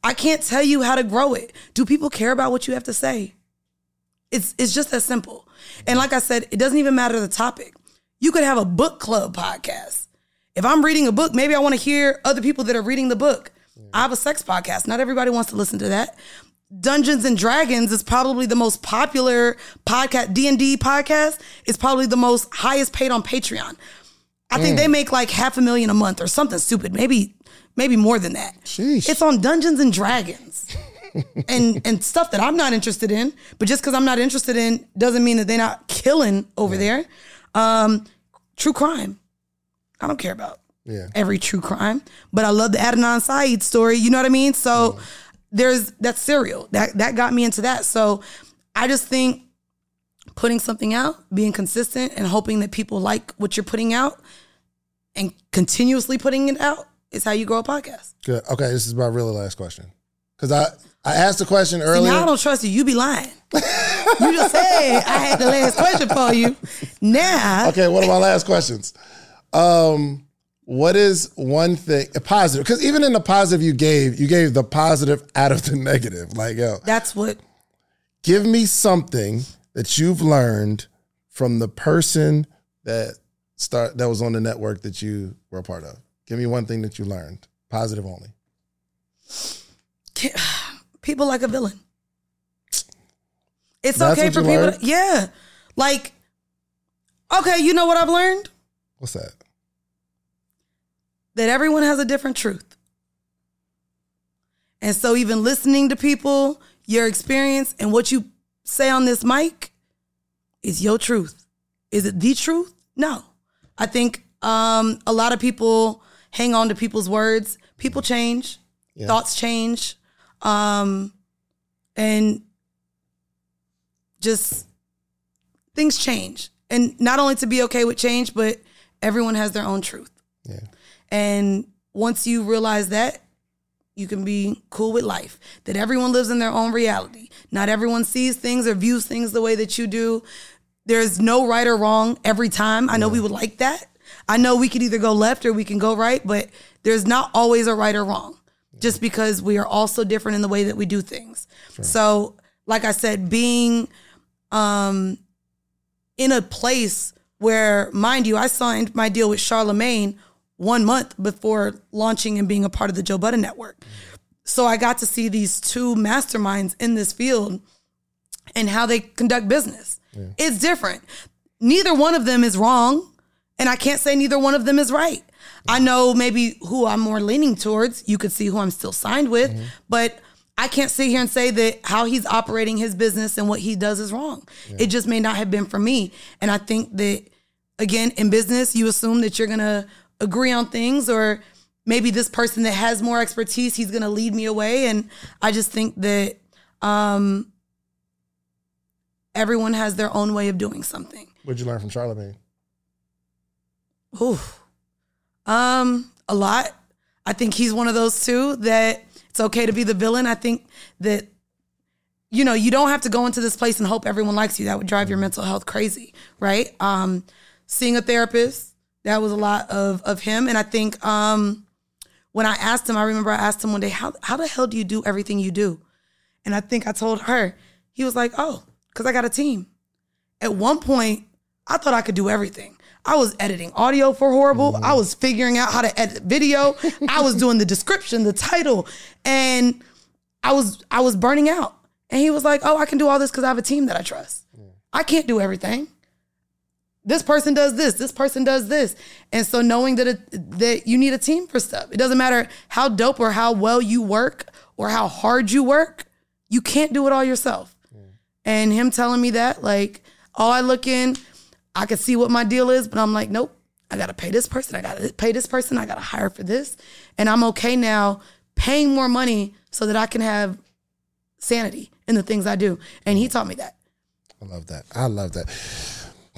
I can't tell you how to grow it. Do people care about what you have to say? It's it's just that simple. And like I said, it doesn't even matter the topic. You could have a book club podcast. If I'm reading a book, maybe I want to hear other people that are reading the book. I have a sex podcast. Not everybody wants to listen to that. Dungeons and Dragons is probably the most popular podcast. D and D podcast is probably the most highest paid on Patreon. I think they make like half a million a month or something stupid. Maybe maybe more than that. Sheesh. It's on Dungeons and Dragons. and and stuff that I'm not interested in, but just because I'm not interested in doesn't mean that they're not killing over there. Um, true crime. I don't care about Yeah. every true crime, but I love the Adnan Syed story. You know what I mean? So there's that's serial. That that got me into that. So I just think putting something out, being consistent, and hoping that people like what you're putting out, and continuously putting it out is how you grow a podcast. Good. Okay, this is my really last question. Because I, I asked the question See, earlier. now I don't trust you. You be lying. you just say I had the last question for you. Now, okay, one of my last questions. Um, what is one thing a positive? Because even in the positive you gave, you gave the positive out of the negative. Like, yo, that's what give me something that you've learned from the person that start that was on the network that you were a part of. Give me one thing that you learned, positive only. people like a villain. It's That's okay for people. To, yeah, like okay, you know what I've learned What's that? That everyone has a different truth, and so even listening to people, your experience, and what you say on this mic is your truth. Is it the truth? No, I think um, a lot of people hang on to people's words. People change, Yeah. thoughts change, um, and just things change. And not only to be okay with change, but everyone has their own truth. Yeah. And once you realize that, you can be cool with life. That everyone lives in their own reality. Not everyone sees things or views things the way that you do. There's no right or wrong every time. I know we would like that. I know we could either go left or we can go right, but there's not always a right or wrong just because we are all so different in the way that we do things. So, like I said, being um, in a place where, mind you, I signed my deal with Charlemagne one month before launching and being a part of the Joe Budden Network. So I got to see these two masterminds in this field and how they conduct business. It's different. Neither one of them is wrong, and I can't say neither one of them is right. I know maybe who I'm more leaning towards. You could see who I'm still signed with, mm-hmm. but I can't sit here and say that how he's operating his business and what he does is wrong. It just may not have been for me. And I think that again, in business, you assume that you're gonna agree on things or maybe this person that has more expertise, he's gonna lead me away. And I just think that um everyone has their own way of doing something. What'd you learn from Charlemagne? Ooh. Um, a lot. I think he's one of those too that it's okay to be the villain. I think that you know, you don't have to go into this place and hope everyone likes you. That would drive your mental health crazy, right? Um, seeing a therapist, that was a lot of of him. And I think um when I asked him, I remember I asked him one day, how how the hell do you do everything you do? And I think I told her, he was like, Oh, because I got a team. At one point, I thought I could do everything. I was editing audio for Whorible. I was figuring out how to edit video. I was doing the description, the title, and I was I was burning out. And he was like, "Oh, I can do all this because I have a team that I trust. Yeah. I can't do everything. This person does this. This person does this. And so knowing that it, that you need a team for stuff. It doesn't matter how dope or how well you work or how hard you work. You can't do it all yourself. And him telling me that, like, all I look in, I could see what my deal is, but I'm like, nope, I gotta pay this person, I gotta pay this person, I gotta hire for this. And I'm okay now paying more money so that I can have sanity in the things I do. And he taught me that. I love that. I love that.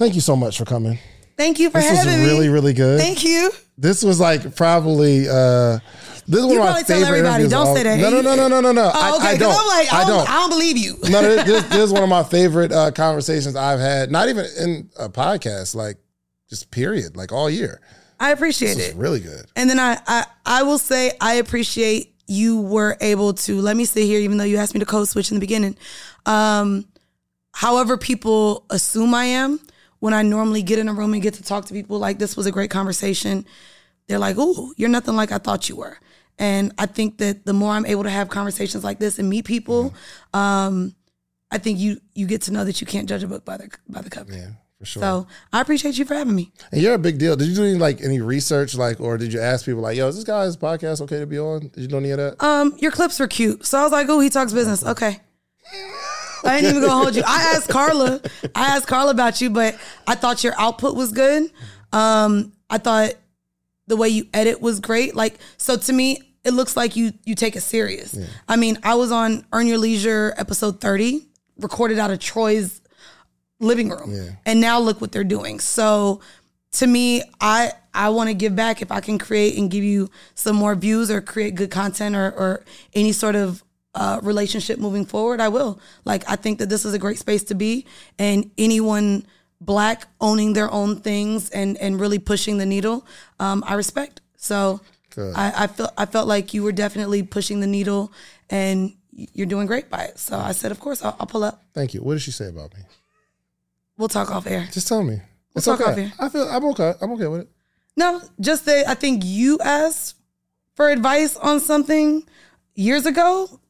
Thank you so much for coming. Thank you for having me. This was having me. really, really good. Thank you. This was like probably uh this is one You of my probably tell favorite everybody. interviews Don't all- say that. No, no, no, no, no, no, no. Oh, I, okay. Don't. I'm like, I I don't. I don't believe you. no, this, this, this is one of my favorite uh, conversations I've had. Not even in a podcast, like just period, like all year. I appreciate This it. really good. And then I, I I will say I appreciate you were able to let me sit here, even though you asked me to code switch in the beginning. Um, however, people assume I am when I normally get in a room and get to talk to people like this was a great conversation. They're like, "Ooh, you're nothing like I thought you were," And I think that the more I'm able to have conversations like this and meet people, um, I think you you get to know that you can't judge a book by the by the cover. Yeah, for sure. So I appreciate you for having me. and you're a big deal. Did you do any like any research, like, or did you ask people like, "Yo, is this guy's podcast okay to be on?" Did you do any of that? Um, your clips were cute, so I was like, "Oh, he talks business." Okay. I ain't even gonna hold you. I asked Carla. I asked Carla about you, but I thought your output was good. Um, I thought the way you edit was great. Like, so to me, it looks like you you take it serious. I mean, I was on Earn Your Leisure episode thirty, recorded out of Troy's living room, and now look what they're doing. So to me, I I want to give back if I can create and give you some more views or create good content or or any sort of uh, relationship moving forward. I will. Like I think that this is a great space to be, and anyone black owning their own things and and really pushing the needle, um, I respect. So I, I felt I felt like you were definitely pushing the needle, and you're doing great by it. So I said, of course, I'll, I'll pull up. Thank you. What did she say about me? We'll talk off air. Just tell me. We'll it's talk okay. off air. I feel I'm okay. I'm okay with it. No, just that I think you asked for advice on something years ago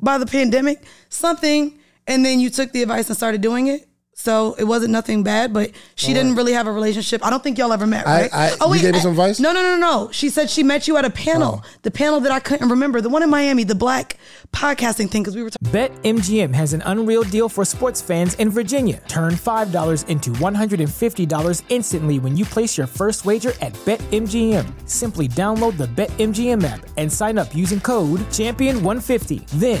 by the pandemic, something, and then you took the advice and started doing it. So it wasn't nothing bad, but she didn't really have a relationship. I don't think y'all ever met, I- right? I- oh, you gave me some advice? No, no, no, no. She said she met you at a panel, oh. the panel that I couldn't remember, the one in Miami, the black podcasting thing, because we were talking. BetMGM has an unreal deal for sports fans in Virginia. Turn $5 into $150 instantly when you place your first wager at BetMGM. Simply download the BetMGM app and sign up using code Champion150. Then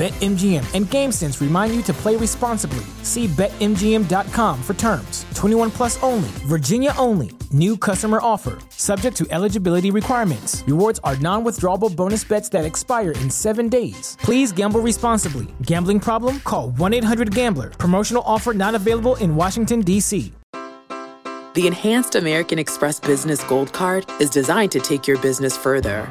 BetMGM and GameSense remind you to play responsibly. See BetMGM.com for terms. 21 plus only, Virginia only. New customer offer. Subject to eligibility requirements. Rewards are non withdrawable bonus bets that expire in seven days. Please gamble responsibly. Gambling problem? Call 1 800 Gambler. Promotional offer not available in Washington, D.C. The Enhanced American Express Business Gold Card is designed to take your business further.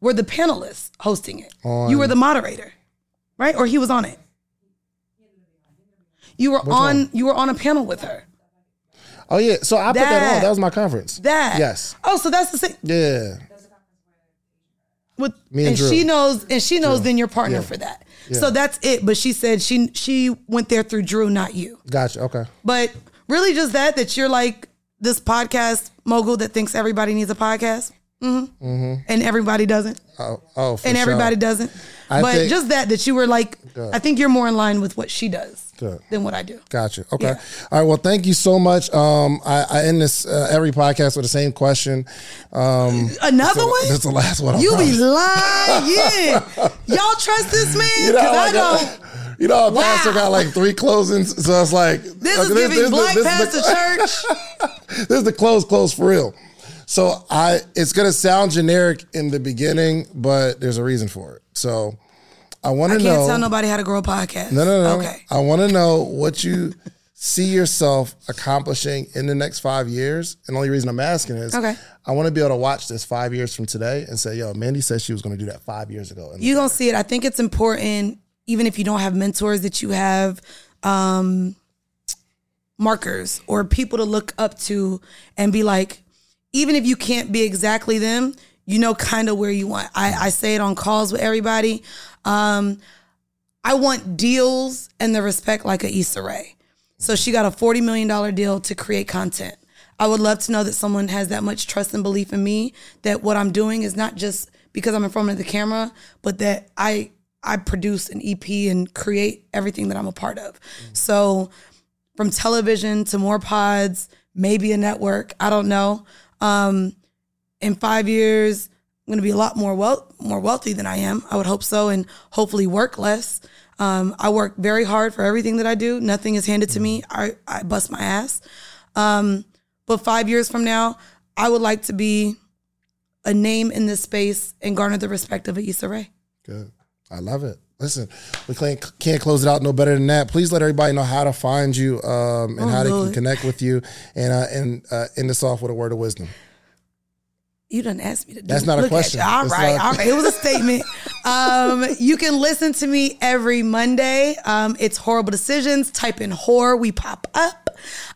were the panelists hosting it? you were the moderator, right? Or he was on it. You were on. one? You were on a panel with her. Oh yeah. So I put that That. on. That was my conference. That Yes. Oh, so that's the same. Yeah. With Me and and, Drew. she knows, and she knows. Then your partner Yeah. for that. Yeah. So that's it. But she said she she went there through Drew, not you. Gotcha. Okay. But really, just that that you're like this podcast mogul that thinks everybody needs a podcast, hmm and everybody doesn't. Oh. Oh. For and everybody sure. doesn't. I but think- just that that you were like, I think you're more in line with what she does Good. than what I do. Gotcha. Okay. Yeah. All right. Well, thank you so much. Um, I, I end this uh, every podcast with the same question. Um, Another one? This is the last one. I You be lying. Y'all trust this man? You know, I don't. You know, a Wow. pastor got like three closings, so it's like This is giving black this pastor is the, church. this is the close, close for real. So I, it's gonna sound generic in the beginning, but there's a reason for it. So I want to know. I can't tell nobody how to grow a podcast. No, no, no. Okay. I want to know what you see yourself accomplishing in the next five years. And the only reason I'm asking is Okay. I want to be able to watch this five years from today and say, yo, Mandii said she was going to do that five years ago. Going to see it. I think it's important, even if you don't have mentors, that you have um, markers or people to look up to and be like, even if you can't be exactly them, you know kind of where you want. I, I say it on calls with everybody. Um, I want deals and the respect like a Issa Rae. So she got a $40 million deal to create content. I would love to know that someone has that much trust and belief in me that what I'm doing is not just because I'm in front of the camera, but that I I produce an EP and create everything that I'm a part of. So from television to more pods, maybe a network. I don't know. Um, in five years, I'm going to be a lot more wealth, more wealthy than I am. I would hope so, and hopefully work less. Um, I work very hard for everything that I do. Nothing is handed to me. I, I bust my ass. Um, but five years from now, I would like to be a name in this space and garner the respect of a Issa Rae. Good. I love it. Listen, we can't, can't close it out no better than that. Please let everybody know how to find you um, and Oh, how they Lord. can connect with you and uh, and uh, end this off with a word of wisdom. You didn't ask me to do that. That's not a Look question. All right, all right. It was a statement. um, you can listen to me every Monday. Um, it's Whorible Decisions. Type in horror, we pop up.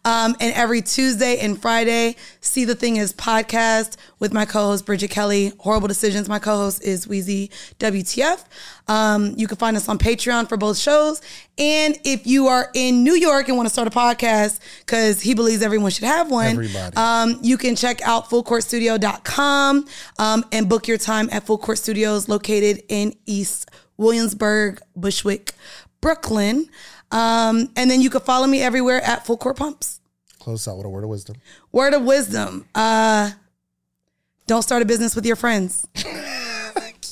Um, and every Tuesday and Friday, See the Thing is podcast with my co-host Bridget Kelly. Whorible Decisions. My co-host is Weezy WTF. Um, you can find us on Patreon for both shows. And if you are in New York and want to start a podcast, because he believes everyone should have one, um, you can check out fullcourtstudio.com um, and book your time at Full Court Studios located in East Williamsburg, Bushwick, Brooklyn. Um, and then you can follow me everywhere at Full Court Pumps. Close out with a word of wisdom. Word of wisdom. Uh, don't start a business with your friends.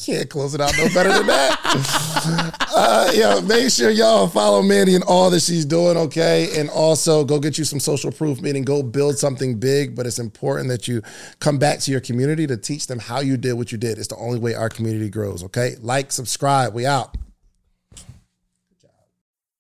Can't close it out no better than that. uh, yeah, make sure y'all follow Mandii and all that she's doing, okay? And also go get you some social proof, meaning go build something big. But it's important that you come back to your community to teach them how you did what you did. It's the only way our community grows, okay? Like, subscribe. We out.